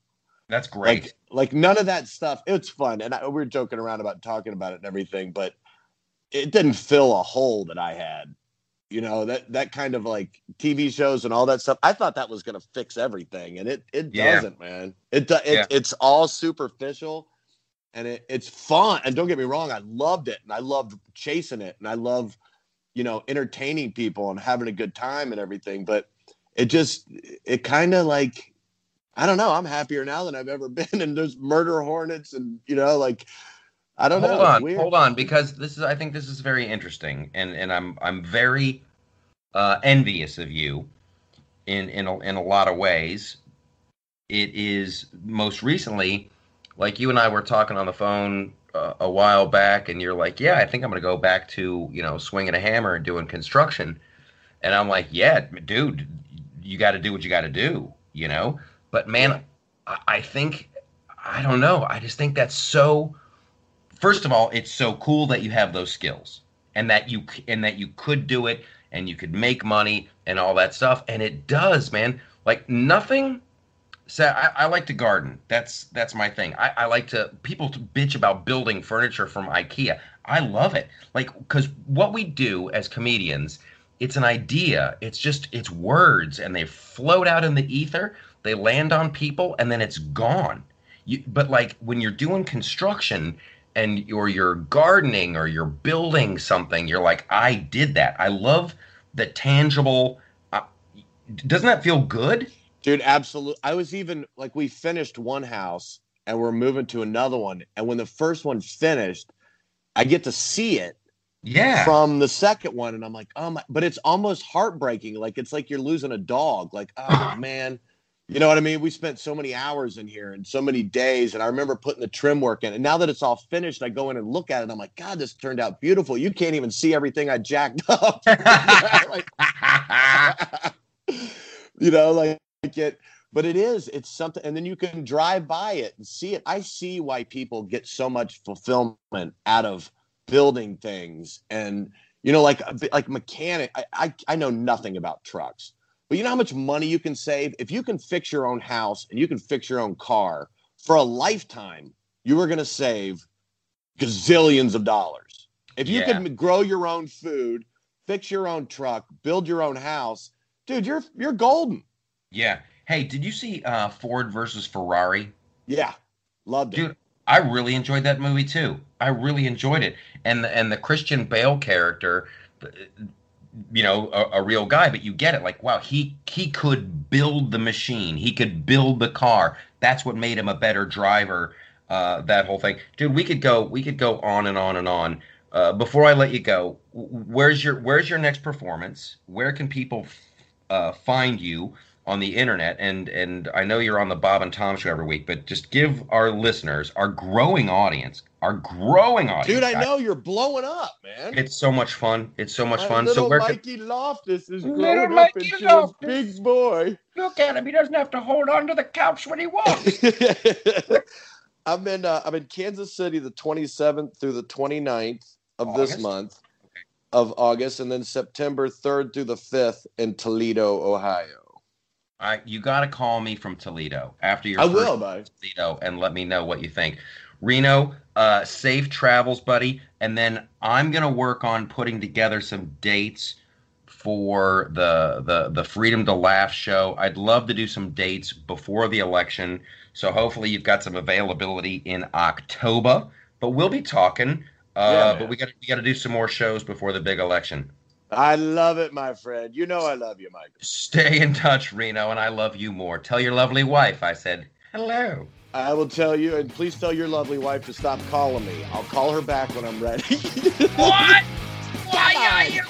That's great. Like, like none of that stuff. It's fun, and I, we were joking around about talking about it and everything, but it didn't fill a hole that I had. You know that that kind of like TV shows and all that stuff. I thought that was going to fix everything, and it it Yeah. doesn't, man. It, it Yeah. it's all superficial, and it, it's fun. And don't get me wrong, I loved it, and I loved chasing it, and I love, you know, entertaining people and having a good time and everything. But it just it kind of like I don't know. I'm happier now than I've ever been, and there's murder hornets, and you know, like I don't hold know. It's on, weird. hold on, because this is I think this is very interesting, and and I'm I'm very uh, envious of you in in a, in a lot of ways. It is most recently, like you and I were talking on the phone uh, a while back, and you're like, yeah, I think I'm gonna go back to you know swinging a hammer and doing construction, and I'm like, yeah, dude, you got to do what you got to do, you know. But man, I, I think I don't know. I just think that's so first of all, it's so cool that you have those skills and that you and that you could do it and you could make money and all that stuff. And it does, man. Like nothing. So I, I like to garden. That's that's my thing. I, I like to people to bitch about building furniture from IKEA. I love it. Like because what we do as comedians, it's an idea. It's just it's words and they float out in the ether. They land on people and then it's gone. You, but like when you're doing construction and or you're gardening or you're building something, you're like, I did that. I love the tangible. Uh, doesn't that feel good? Dude, absolutely. I was even like, we finished one house and we're moving to another one. And when the first one finished, I get to see it Yeah. from the second one. And I'm like, oh my, but it's almost heartbreaking. Like, it's like you're losing a dog. Like, oh man. You know what I mean? We spent so many hours in here and so many days. And I remember putting the trim work in. And now that it's all finished, I go in and look at it. I'm like, God, this turned out beautiful. You can't even see everything I jacked up. You know, like it, but it is, it's something, and then you can drive by it and see it. I see why people get so much fulfillment out of building things, and you know, like like mechanic. I, I I know nothing about trucks, but you know how much money you can save if you can fix your own house and you can fix your own car for a lifetime. You are going to save gazillions of dollars if you Yeah. can grow your own food, fix your own truck, build your own house dude, you're you're golden. Yeah. Hey, did you see uh, Ford versus Ferrari? Yeah, loved it. Dude, I really enjoyed that movie too. I really enjoyed it, and the, and the Christian Bale character, uh, you know, a, a real guy, but you get it. Like, wow, he he could build the machine. He could build the car. That's what made him a better driver. Uh, that whole thing, dude. We could go. We could go on and on and on. Uh, before I let you go, where's your where's your next performance? Where can people f- uh, find you on the internet? And and I know you're on the Bob and Tom show every week, but just give our listeners, our growing audience, our growing audience, Dude, I know you're blowing up, man. it's so much fun. It's so much My fun. Little So where can, Mikey Loftus is Little growing up Mikey into Loftus. a big boy. look at him? He doesn't have to hold on to the couch when he walks. I'm in uh, I'm in Kansas City the 27th through the 29th of this August? month of August, and then September 3rd through the 5th in Toledo, Ohio. I, you got to call me from Toledo after your I first will, bud. Toledo and let me know what you think. Reno, uh, safe travels, buddy. And then I'm gonna work on putting together some dates for the the the Freedom to Laugh show. I'd love to do some dates before the election. So hopefully you've got some availability in October. But we'll be talking. Uh, man. but we got we got to do some more shows before the big election. I love it, my friend. You know I love you, Michael. Stay in touch, Reno, and I love you more. Tell your lovely wife I said hello. I will tell you, and please tell your lovely wife to stop calling me. I'll call her back when I'm ready. what? Why are you?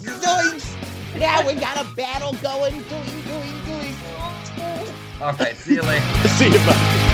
Zoinks! Now we got a battle going. Doing, doing, doing. Okay, see you later. See you, bye.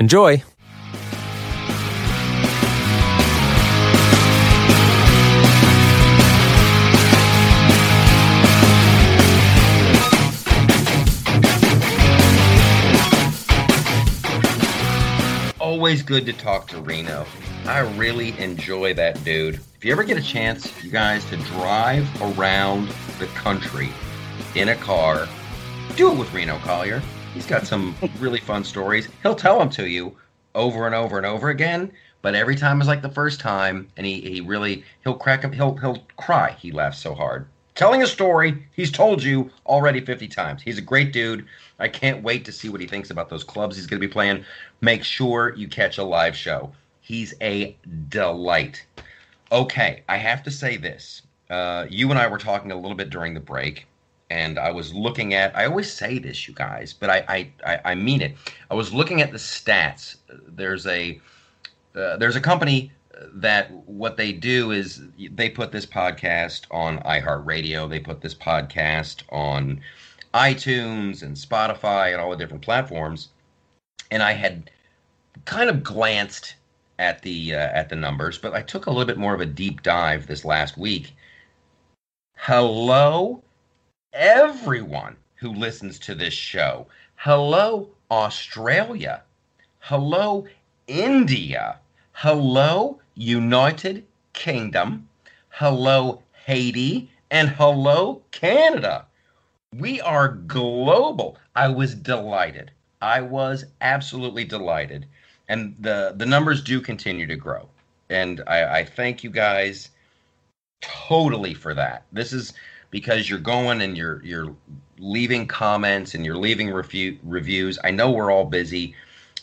Enjoy! Always good to talk to Reno. I really enjoy that dude. If you ever get a chance, you guys, to drive around the country in a car, do it with Reno Collier. He's got some really fun stories. He'll tell them to you over and over and over again, but every time is like the first time, and he, he really he'll crack up he'll he'll cry. He laughs so hard. Telling a story he's told you already 50 times. He's a great dude. I can't wait to see what he thinks about those clubs he's going to be playing. Make sure you catch a live show. He's a delight. Okay, I have to say this. Uh, you and I were talking a little bit during the break, and I was looking at. I always say this, you guys, but I I, I, mean it. I was looking at the stats. There's a uh, there's a company that what they do is they put this podcast on iHeartRadio. They put this podcast on iTunes and Spotify and all the different platforms. And I had kind of glanced at the uh, at the numbers, but I took a little bit more of a deep dive this last week. Hello, everyone who listens to this show. Hello, Australia. Hello, India. Hello, United Kingdom. Hello, Haiti. And hello, Canada. We are global. I was delighted. I was absolutely delighted. And the, the numbers do continue to grow. And I, I thank you guys totally for that. This is because you're going and you're you're leaving comments and you're leaving review, reviews. I know we're all busy,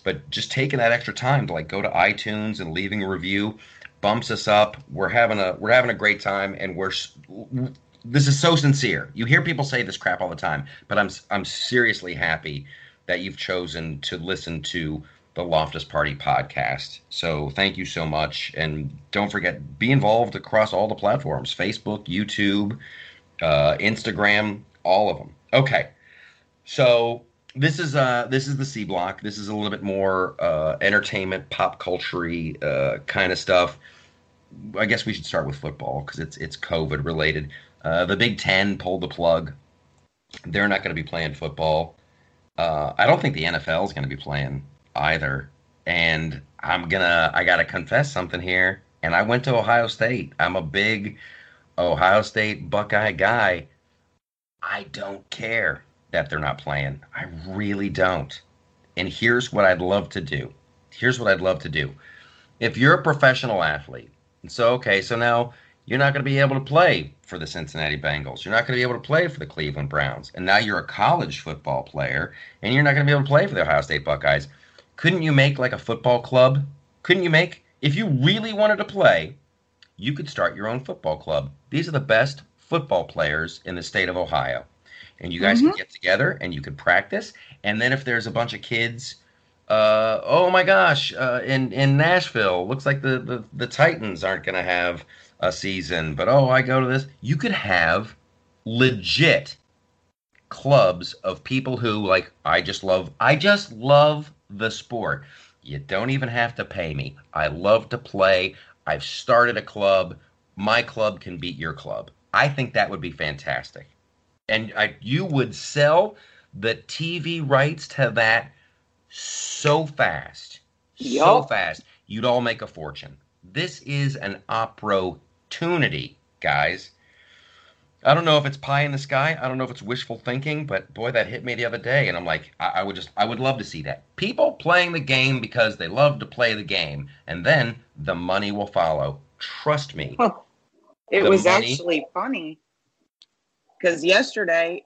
but just taking that extra time to like go to iTunes and leaving a review bumps us up. We're having a we're having a great time and we're this is so sincere. You hear people say this crap all the time, but I'm I'm seriously happy that you've chosen to listen to the Loftus Party podcast. So thank you so much, and don't forget be involved across all the platforms: Facebook, YouTube, uh, Instagram, all of them. Okay, so this is uh this is the C block. This is a little bit more uh, entertainment, pop culture uh, kind of stuff. I guess we should start with football because it's it's COVID related. Uh, the Big Ten pulled the plug. They're not going to be playing football. Uh, I don't think the NFL is going to be playing either. And I'm gonna I gotta confess something here. And I went to Ohio State. I'm a big Ohio State Buckeye guy. I don't care that they're not playing. I really don't. And here's what I'd love to do. Here's what I'd love to do. If you're a professional athlete, and so okay, so now you're not going to be able to play for the Cincinnati Bengals. You're not going to be able to play for the Cleveland Browns. And now you're a college football player and you're not going to be able to play for the Ohio State Buckeyes. Couldn't you make like a football club? Couldn't you make if you really wanted to play, you could start your own football club. These are the best football players in the state of Ohio. and you guys Mhm. can get together and you can practice. And then if there's a bunch of kids, uh, oh my gosh, uh, in in Nashville, looks like the the, the Titans aren't going to have a season, but oh, I go to this. You could have legit clubs of people who like I just love I just love the sport. You don't even have to pay me. I love to play. I've started a club. My club can beat your club. I think that would be fantastic. And I, you would sell the TV rights to that so fast. So fast. You'd all make a fortune. This is an opportunity, guys. I don't know if it's pie in the sky. I don't know if it's wishful thinking, but boy, that hit me the other day, and I'm like, I, I would just, I would love to see that. People playing the game because they love to play the game, and then the money will follow. Trust me. It was money. actually funny because yesterday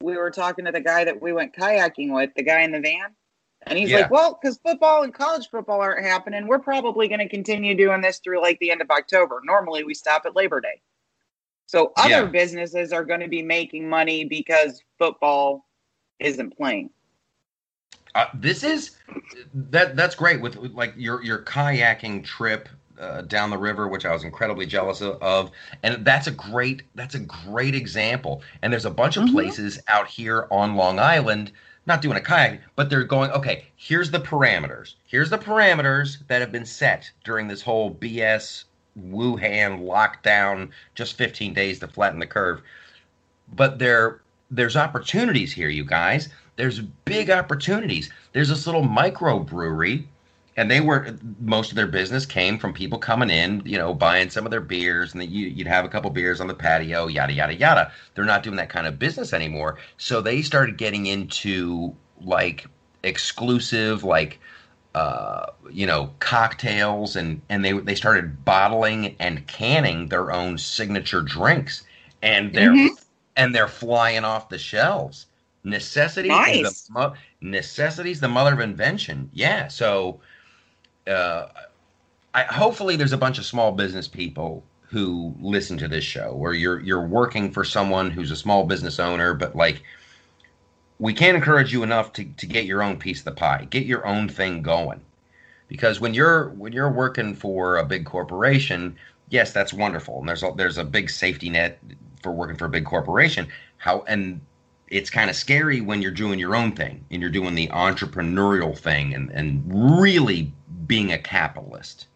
we were talking to the guy that we went kayaking with, the guy in the van, and he's Yeah. like, "Well, because football and college football aren't happening, we're probably going to continue doing this through like the end of October. Normally, we stop at Labor Day, so other Yeah. businesses are going to be making money because football isn't playing." Uh, this is that that's great with, with, like your your kayaking trip uh, down the river, which I was incredibly jealous of, and that's a great that's a great example. And there's a bunch of Mhm. places out here on Long Island not doing a kayak, but they're going okay. Here's the parameters. Here's the parameters that have been set during this whole BS Wuhan lockdown. Just 15 days to flatten the curve but there there's opportunities here you guys there's big opportunities. There's this little micro brewery, and they were most of their business came from people coming in you know buying some of their beers and you, you'd have a couple beers on the patio yada yada yada. They're not doing that kind of business anymore. So they started getting into like exclusive like uh, you know cocktails and and they they started bottling and canning their own signature drinks and they're Mhm. and they're flying off the shelves necessity is the mo- necessity's the mother of invention. Yeah so uh I, hopefully there's a bunch of small business people who listen to this show where you're you're working for someone who's a small business owner but like we can't encourage you enough to, to get your own piece of the pie. Get your own thing going. Because when you're when you're working for a big corporation yes that's wonderful. And there's a, there's a big safety net for working for a big corporation. How and it's kind of scary when you're doing your own thing and you're doing the entrepreneurial thing and, and really being a capitalist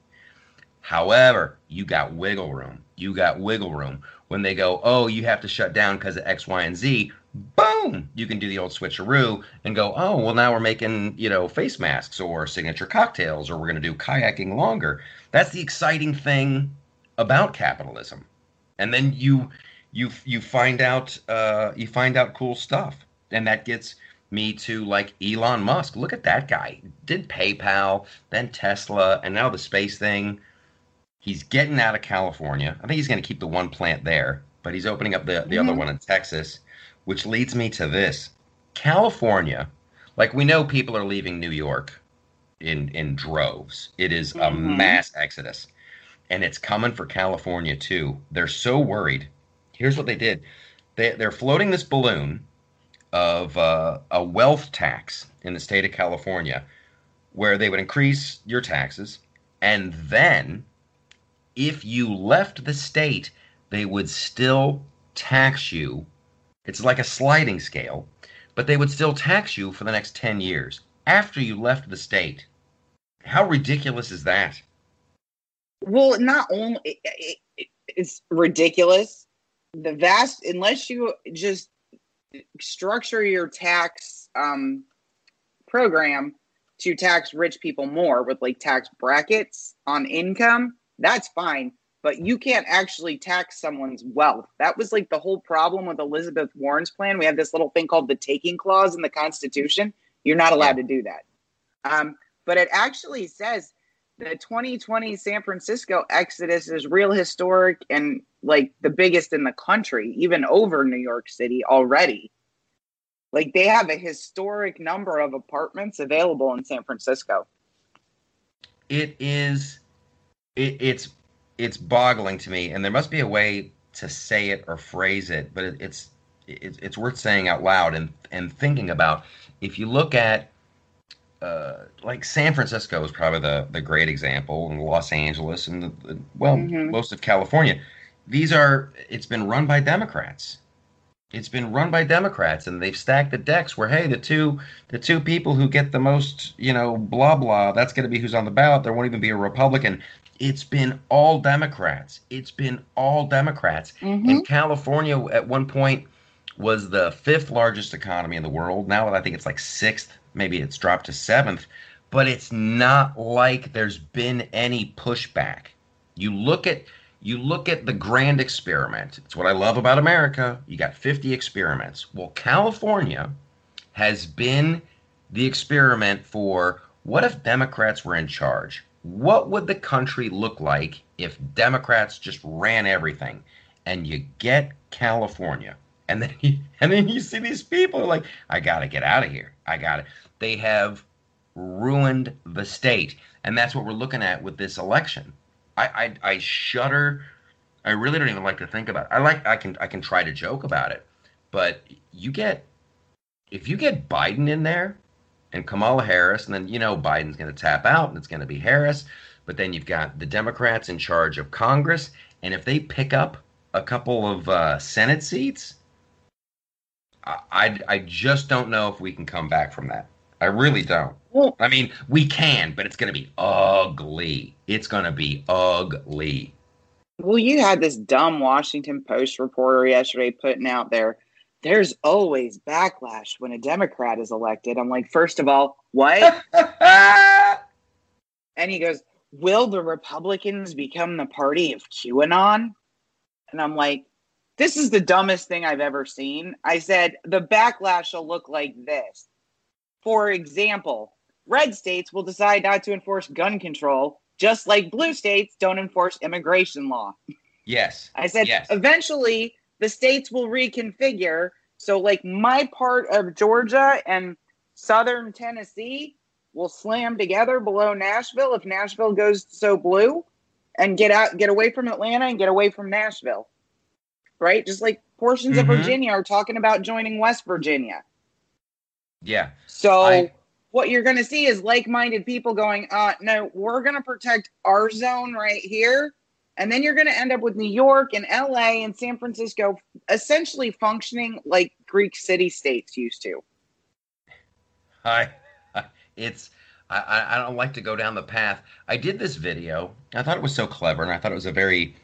However, you got wiggle room. You got wiggle room. When they go, oh, you have to shut down because of X, Y, and Z, boom, you can do the old switcheroo and go, oh, well, now we're making, you know, face masks or signature cocktails or we're going to do kayaking longer. That's the exciting thing about capitalism. And then you you you find out uh, you find out cool stuff, and that gets me to like Elon Musk. Look at that guy. Did PayPal, then Tesla, and now the space thing. He's getting out of California. I think he's going to keep the one plant there, but he's opening up the, the other Mhm. one in Texas, which leads me to this. California, like we know people are leaving New York in in droves. It is a Mhm. mass exodus. And it's coming for California too. They're so worried. Here's what they did. They they're floating this balloon of uh, a wealth tax in the state of California where they would increase your taxes and then if you left the state, they would still tax you. It's like a sliding scale, but they would still tax you for the next 10 years after you left the state. How ridiculous is that? Well, not only it, it, it- it's ridiculous. The vast, unless you just structure your tax um, program to tax rich people more with like tax brackets on income, that's fine. But you can't actually tax someone's wealth. That was like the whole problem with Elizabeth Warren's plan. We have this little thing called the taking clause in the Constitution. You're not allowed to do that. Um, but it actually says the 2020 San Francisco exodus is real historic and like the biggest in the country, even over New York City already. Like they have a historic number of apartments available in San Francisco. It is it, it's it's boggling to me and there must be a way to say it or phrase it, but it, it's it's it's worth saying out loud and and thinking about. If you look at uh, like San Francisco is probably the the great example, and Los Angeles, and the, the, well, Mhm. most of California. These are it's been run by Democrats. It's been run by Democrats, and they've stacked the decks where hey, the two the two people who get the most, you know, blah blah, that's going to be who's on the ballot. There won't even be a Republican. It's been all Democrats. It's been all Democrats. Mhm. And California at one point was the fifth largest economy in the world. Now I think it's like sixth. Maybe it's dropped to seventh. But it's not like there's been any pushback. You look at you look at the grand experiment. It's what I love about America. You got 50 experiments. Well, California has been the experiment for what if Democrats were in charge? What would the country look like if Democrats just ran everything? And you get California. And then you, and then you see these people like, I gotta get out of here. I gotta. They have ruined the state, and that's what we're looking at with this election. I I, I shudder. I really don't even like to think about it. I like I can I can try to joke about it, but you get if you get Biden in there and Kamala Harris, and then you know Biden's going to tap out and it's going to be Harris, but then you've got the Democrats in charge of Congress, and if they pick up a couple of uh, Senate seats, I, I just don't know if we can come back from that. I really don't. Well, I mean, we can, but it's going to be ugly. It's going to be ugly. Well, you had this dumb Washington Post reporter yesterday putting out there, there's always backlash when a Democrat is elected. I'm like, first of all, what? and he goes, Will the Republicans become the party of QAnon? And I'm like, this is the dumbest thing I've ever seen. I said, the backlash will look like this. For example, red states will decide not to enforce gun control, just like blue states don't enforce immigration law. yes. I said, Yes. eventually the states will reconfigure. So, like, my part of Georgia and southern Tennessee will slam together below Nashville if Nashville goes so blue and get out, get away from Atlanta and get away from Nashville. Right? Just like portions of Mhm. Virginia are talking about joining West Virginia. Yeah. So I- what you're going to see is like-minded people going, uh, no, we're going to protect our zone right here. And then you're going to end up with New York and LA and San Francisco essentially functioning like Greek city states used to. I, it's I, I don't like to go down the path. I did this video. I thought it was so clever, and I thought it was a very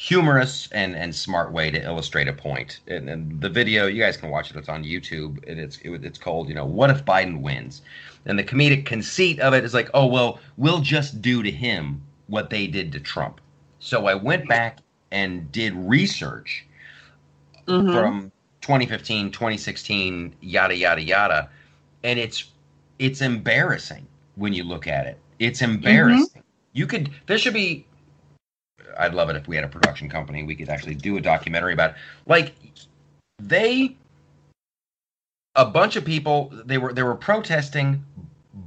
humorous and, and smart way to illustrate a point. And, and the video, you guys can watch it. It's on YouTube, and it's it, it's called, you know, "What if Biden wins?" And the comedic conceit of it is like, oh well, we'll just do to him what they did to Trump. So I went back and did research mm-hmm. from 2015, 2016, yada yada yada, and it's it's embarrassing when you look at it. It's mm-hmm. embarrassing. You could there should be. I'd love it if we had a production company. We could actually do a documentary about like they a bunch of people they were they were protesting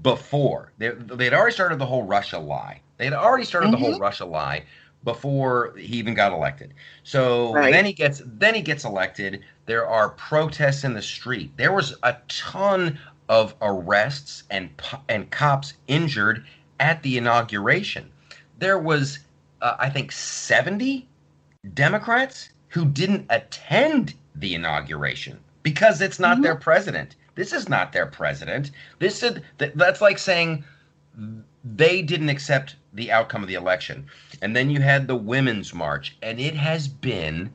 before they they'd already started the whole Russia lie. They'd already started the whole mm-hmm. Russia lie before he even got elected. So Right. then he gets then he gets elected. There are protests in the street. There was a ton of arrests and and cops injured at the inauguration. There was uh, I think 70 Democrats who didn't attend the inauguration because it's not their president. This is not their president. This is that, that's like saying they didn't accept the outcome of the election. And then you had the women's march and it has been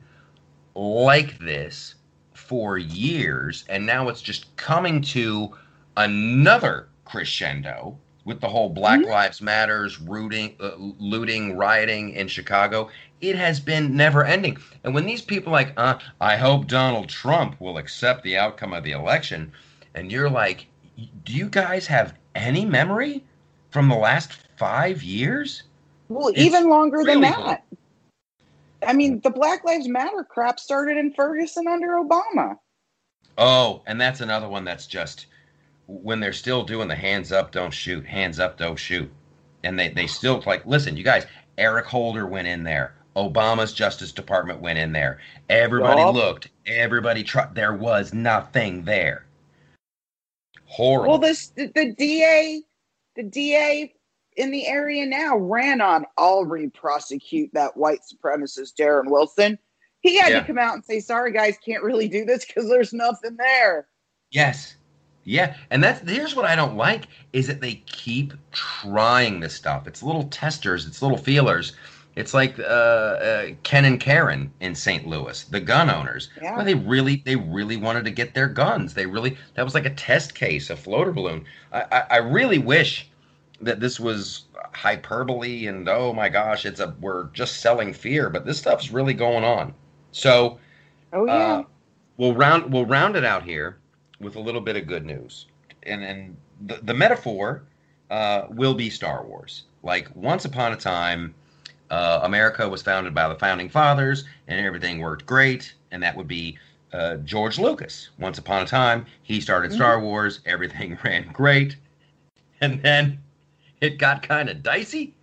like this for years and now it's just coming to another crescendo with the whole Black Lives Matters rooting, uh, looting, rioting in Chicago. It has been never ending. And when these people like, uh, I hope Donald Trump will accept the outcome of the election, and you're like, do you guys have any memory from the last five years? Well, It's even longer than really that. I mean, the Black Lives Matter crap started in Ferguson under Obama. Oh, and that's another one that's just when they're still doing the hands up, don't shoot, hands up, don't shoot. And they, they still like, listen, you guys, Eric Holder went in there. Obama's Justice Department went in there. Everybody looked. Everybody tried. There was nothing there. Horrible. Well, this the, the DA, the DA in the area now ran on. I'll re-prosecute that white supremacist Darren Wilson. He had Yeah. to come out and say, "Sorry, guys, can't really do this because there's nothing there." Yes. Yeah, and that's here's what I don't like is that they keep trying this stuff. It's little testers, it's little feelers. It's like uh, uh, Ken and Karen in St. Louis, the gun owners. Yeah. Well, they really, they really wanted to get their guns. They really, that was like a test case, a floater balloon. I, I, I really wish that this was hyperbole and oh my gosh, it's a we're just selling fear, but this stuff's really going on. So Oh yeah. uh, we'll round we'll round it out here with a little bit of good news, and and the, the metaphor uh, will be Star Wars. Like once upon a time, uh, America was founded by the founding fathers, and everything worked great, and that would be uh, George Lucas. Once upon a time, he started Star Wars, everything ran great, and then it got kind of dicey,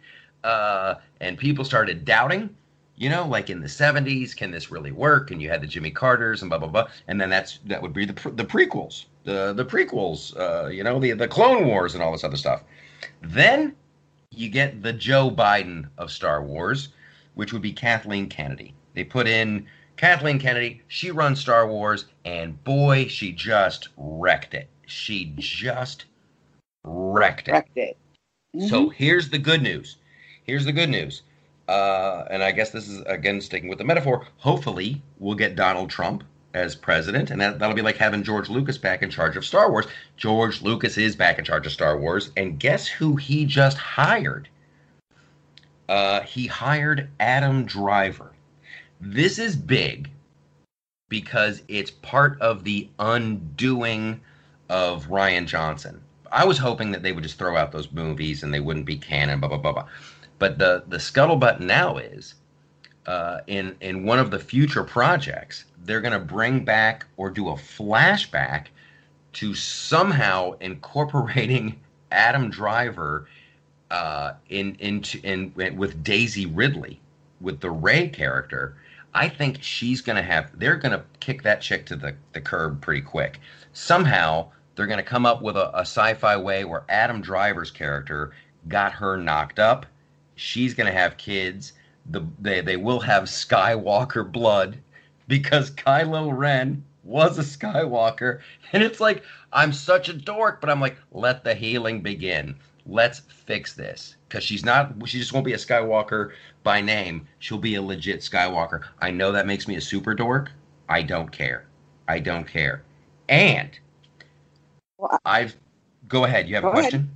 uh, and people started doubting you know, like in the 70s, can this really work? And you had the Jimmy Carters and blah blah blah, and then that's that would be the the prequels, the the prequels, uh, you know, the the Clone Wars and all this other stuff. Then you get the Joe Biden of Star Wars, which would be Kathleen Kennedy. They put in Kathleen Kennedy. She runs Star Wars, and boy, she just wrecked it. She just wrecked it. Wrecked it. So here's the good news. Here's the good news. Uh, and I guess this is again sticking with the metaphor. Hopefully, we'll get Donald Trump as president, and that, that'll be like having George Lucas back in charge of Star Wars. George Lucas is back in charge of Star Wars, and guess who he just hired? Uh, he hired Adam Driver. This is big because it's part of the undoing of Rian Johnson. I was hoping that they would just throw out those movies and they wouldn't be canon, blah blah blah blah. But the the scuttlebutt now is uh, in in one of the future projects they're going to bring back or do a flashback to somehow incorporating Adam Driver uh, in into in with Daisy Ridley with the Rey character. I think she's going to have. They're going to kick that chick to the the curb pretty quick. Somehow they're going to come up with a, a sci-fi way where Adam Driver's character got her knocked up. She's going to have kids. The they they will have Skywalker blood because Kylo Ren was a Skywalker, and it's like I'm such a dork, but I'm like, let the healing begin. Let's fix this because she's not. She just won't be a Skywalker by name. She'll be a legit Skywalker. I know that makes me a super dork. I don't care. I don't care. And Well, I've go ahead. You have a Go ahead. question?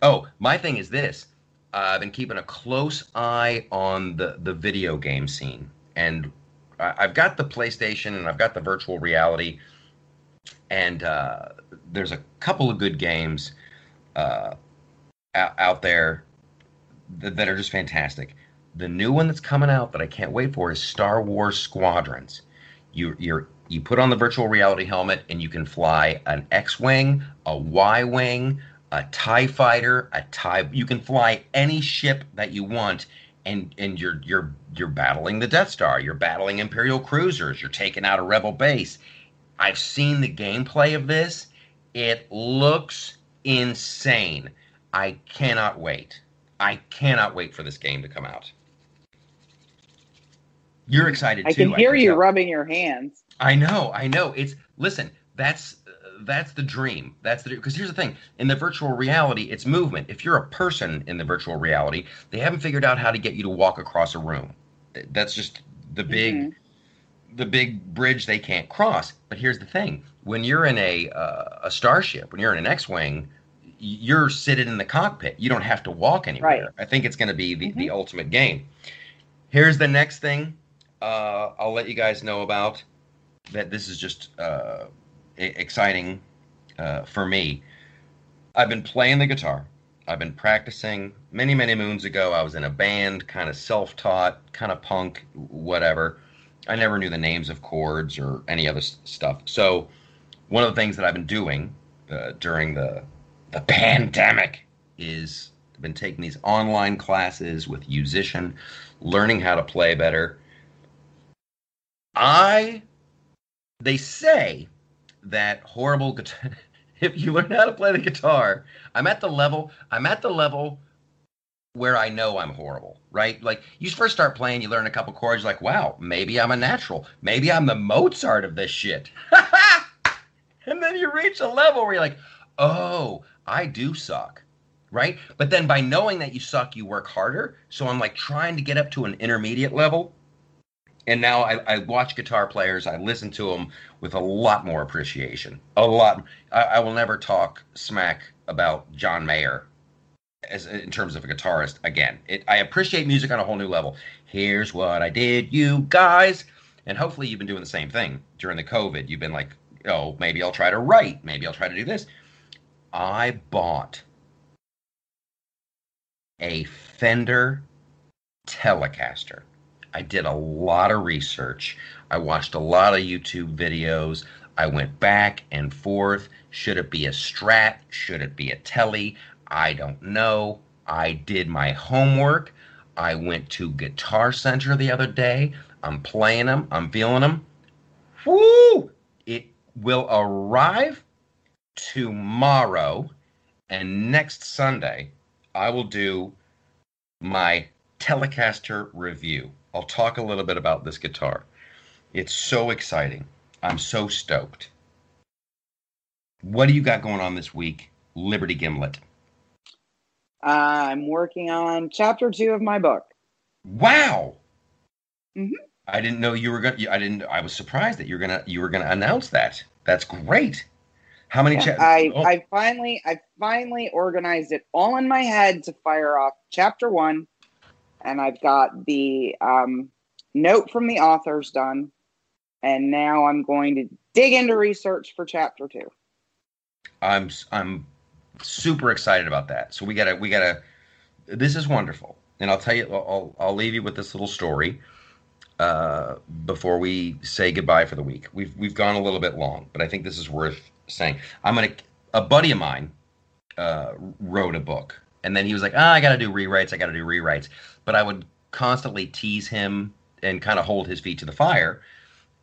Oh, my thing is this. Uh, I've been keeping a close eye on the the video game scene, and I've got the PlayStation and I've got the virtual reality, and uh, there's a couple of good games uh, out, there that, that are just fantastic. The new one that's coming out that I can't wait for is Star Wars Squadrons. You you're you put on the virtual reality helmet and you can fly an X-wing, a Y-wing, a Tie fighter, a Tie. You can fly any ship that you want, and and you're you're you're battling the Death Star. You're battling Imperial cruisers. You're taking out a Rebel base. I've seen the gameplay of this. It looks insane. I cannot wait. I cannot wait for this game to come out. You're excited too. I too. can hear you tell. rubbing your hands. I know, I know. It's listen. That's that's the dream. That's the because here's the thing. In the virtual reality, it's movement. If you're a person in the virtual reality, they haven't figured out how to get you to walk across a room. That's just the big Mhm. the big bridge they can't cross. But here's the thing: when you're in a uh, a starship, when you're in an X-wing, you're sitting in the cockpit. You don't have to walk anywhere. Right. I think it's going to be the, the ultimate game. Here's the next thing. Uh, I'll let you guys know about that. This is just uh, exciting uh, for me. I've been playing the guitar. I've been practicing. Many, many moons ago, I was in a band, kind of self taught, kind of punk, whatever. I never knew the names of chords or any other stuff. So, one of the things that I've been doing uh, during the the pandemic is I've been taking these online classes with Yousician, learning how to play better. I, they say that horrible guitar, if you learn how to play the guitar, I'm at the level, I'm at the level where I know I'm horrible, right? Like you first start playing, you learn a couple chords, like, wow, maybe I'm a natural. Maybe I'm the Mozart of this shit. and then you reach a level where you're like, oh, I do suck, right? But then by knowing that you suck, you work harder. So I'm like trying to get up to an intermediate level. And now I, I watch guitar players, I listen to them with a lot more appreciation. A lot. I, I will never talk smack about John Mayer as in terms of a guitarist again it, i appreciate music on a whole new level here's what i did you guys and hopefully you've been doing the same thing during the covid you've been like oh maybe i'll try to write maybe i'll try to do this i bought a fender telecaster i did a lot of research i watched a lot of youtube videos i went back and forth should it be a strat should it be a Tele I don't know. I did my homework. I went to Guitar Center the other day. I'm playing them. I'm feeling them. Woo! It will arrive tomorrow, and next Sunday I will do my Telecaster review. I'll talk a little bit about this guitar. It's so exciting. I'm so stoked. What do you got going on this week, Liberty Gimlet? Uh, I'm working on chapter two of my book. Wow. Mhm. I didn't know you were gonna. I didn't. I was surprised that you're gonna. You were gonna announce that. That's great. How many? Yeah, chapters? I, I finally I finally organized it all in my head to fire off chapter one, and I've got the um, note from the authors done, and now I'm going to dig into research for chapter two. I'm. I'm super excited about that. So we gotta. We gotta. This is wonderful, and I'll tell you. I'll. I'll leave you with this little story. Uh, before we say goodbye for the week, we've we've gone a little bit long, but I think this is worth saying. I'm gonna. A buddy of mine uh, wrote a book, and then he was like, "Ah, I got to do rewrites. I got to do rewrites." But I would constantly tease him and kind of hold his feet to the fire.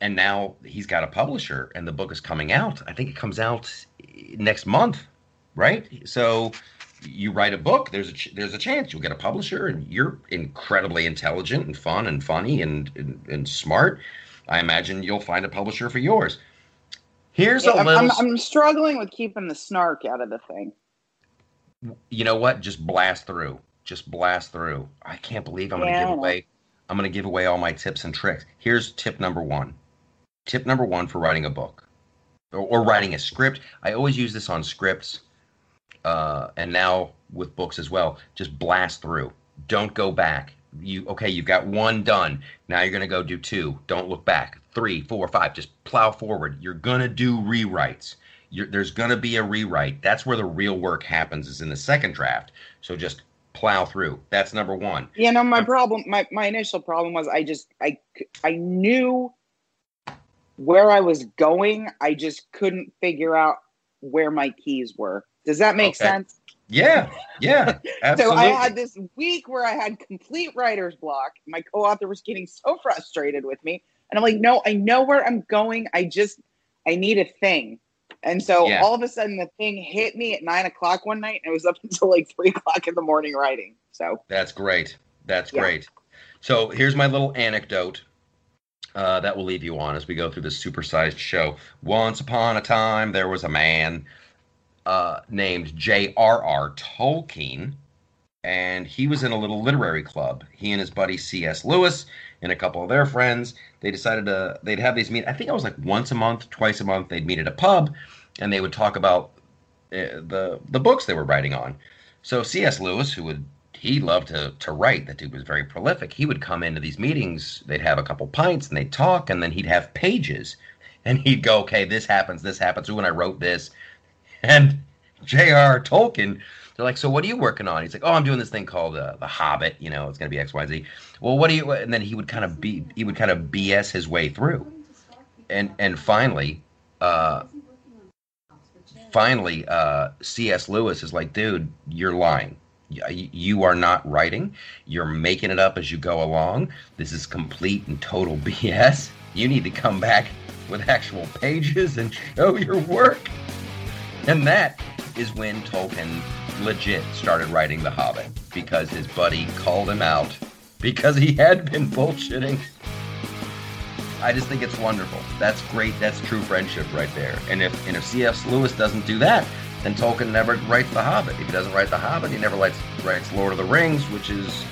And now he's got a publisher, and the book is coming out. I think it comes out next month, right? So you write a book. There's a ch- there's a chance you'll get a publisher, and you're incredibly intelligent and fun and funny and and, and smart. I imagine you'll find a publisher for yours. Here's Yeah, a little. I'm, I'm struggling with keeping the snark out of the thing. You know what? Just blast through. Just blast through. I can't believe I'm going to give away. I'm going to give away all my tips and tricks. Here's tip number one. Tip number one for writing a book or, or writing a script. I always use this on scripts, uh, and now with books as well. Just blast through. Don't go back. You okay? You've got one done. Now you're going to go do two. Don't look back. Three, four, five. Just plow forward. You're going to do rewrites. You're, there's going to be a rewrite. That's where the real work happens. Is in the second draft. So just plow through. That's number one. You know, my problem, my, my initial problem was I just, I, I knew where I was going. I just couldn't figure out where my keys were. Does that make Okay. sense? Yeah, yeah, absolutely. So I had this week where I had complete writer's block. My co-author was getting so frustrated with me, and I'm like, "No, I know where I'm going. I just, I need a thing." And so Yeah. all of a sudden, the thing hit me at nine o'clock one night, and it was up until like three o'clock in the morning writing. So That's great. That's Yeah. great. So here's my little anecdote uh, that will leave you on as we go through this supersized show. Once upon a time, there was a man uh, named J.R.R. Tolkien, and he was in a little literary club. He and his buddy C.S. Lewis and a couple of their friends, they decided to they'd have these meet. I think it was like once a month, twice a month. They'd meet at a pub, and they would talk about uh, the the books they were writing on. So C.S. Lewis, who would he loved to to write, that dude was very prolific. He would come into these meetings. They'd have a couple pints and they'd talk, and then he'd have pages, and he'd go, "Okay, this happens, this happens. Ooh, and I wrote this." And J.R. Tolkien, they're like, "So what are you working on?" He's like, "Oh, I'm doing this thing called uh, The Hobbit. You know, it's gonna be X, Y, Z. Well, what do you? And then he would kind of be he would kind of BS his way through, and and finally, uh, finally, uh, C.S. Lewis is like, dude, you're lying. you are not writing. You're making it up as you go along. This is complete and total BS. You need to come back with actual pages and show your work. And that is when Tolkien legit started writing The Hobbit because his buddy called him out because he had been bullshitting. I just think it's wonderful. That's great. That's true friendship right there. And if and if C.S. Lewis doesn't do that, then Tolkien never writes The Hobbit. If he doesn't write The Hobbit, he never writes, writes Lord of the Rings, which is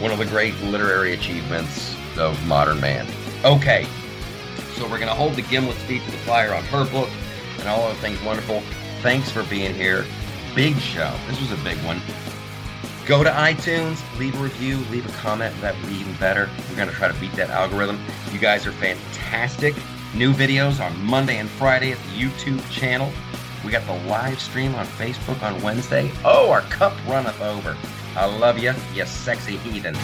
one of the great literary achievements of modern man. Okay, so we're going to hold the Gimlet speech to the fire on her book and all other things wonderful. Thanks for being here. Big show. This was a big one. Go to iTunes, leave a review, leave a comment. That would be even better. We're going to try to beat that algorithm. You guys are fantastic. New videos on Monday and Friday at the YouTube channel. We got the live stream on Facebook on Wednesday. Oh, our cup runneth over. I love you, you sexy heathen.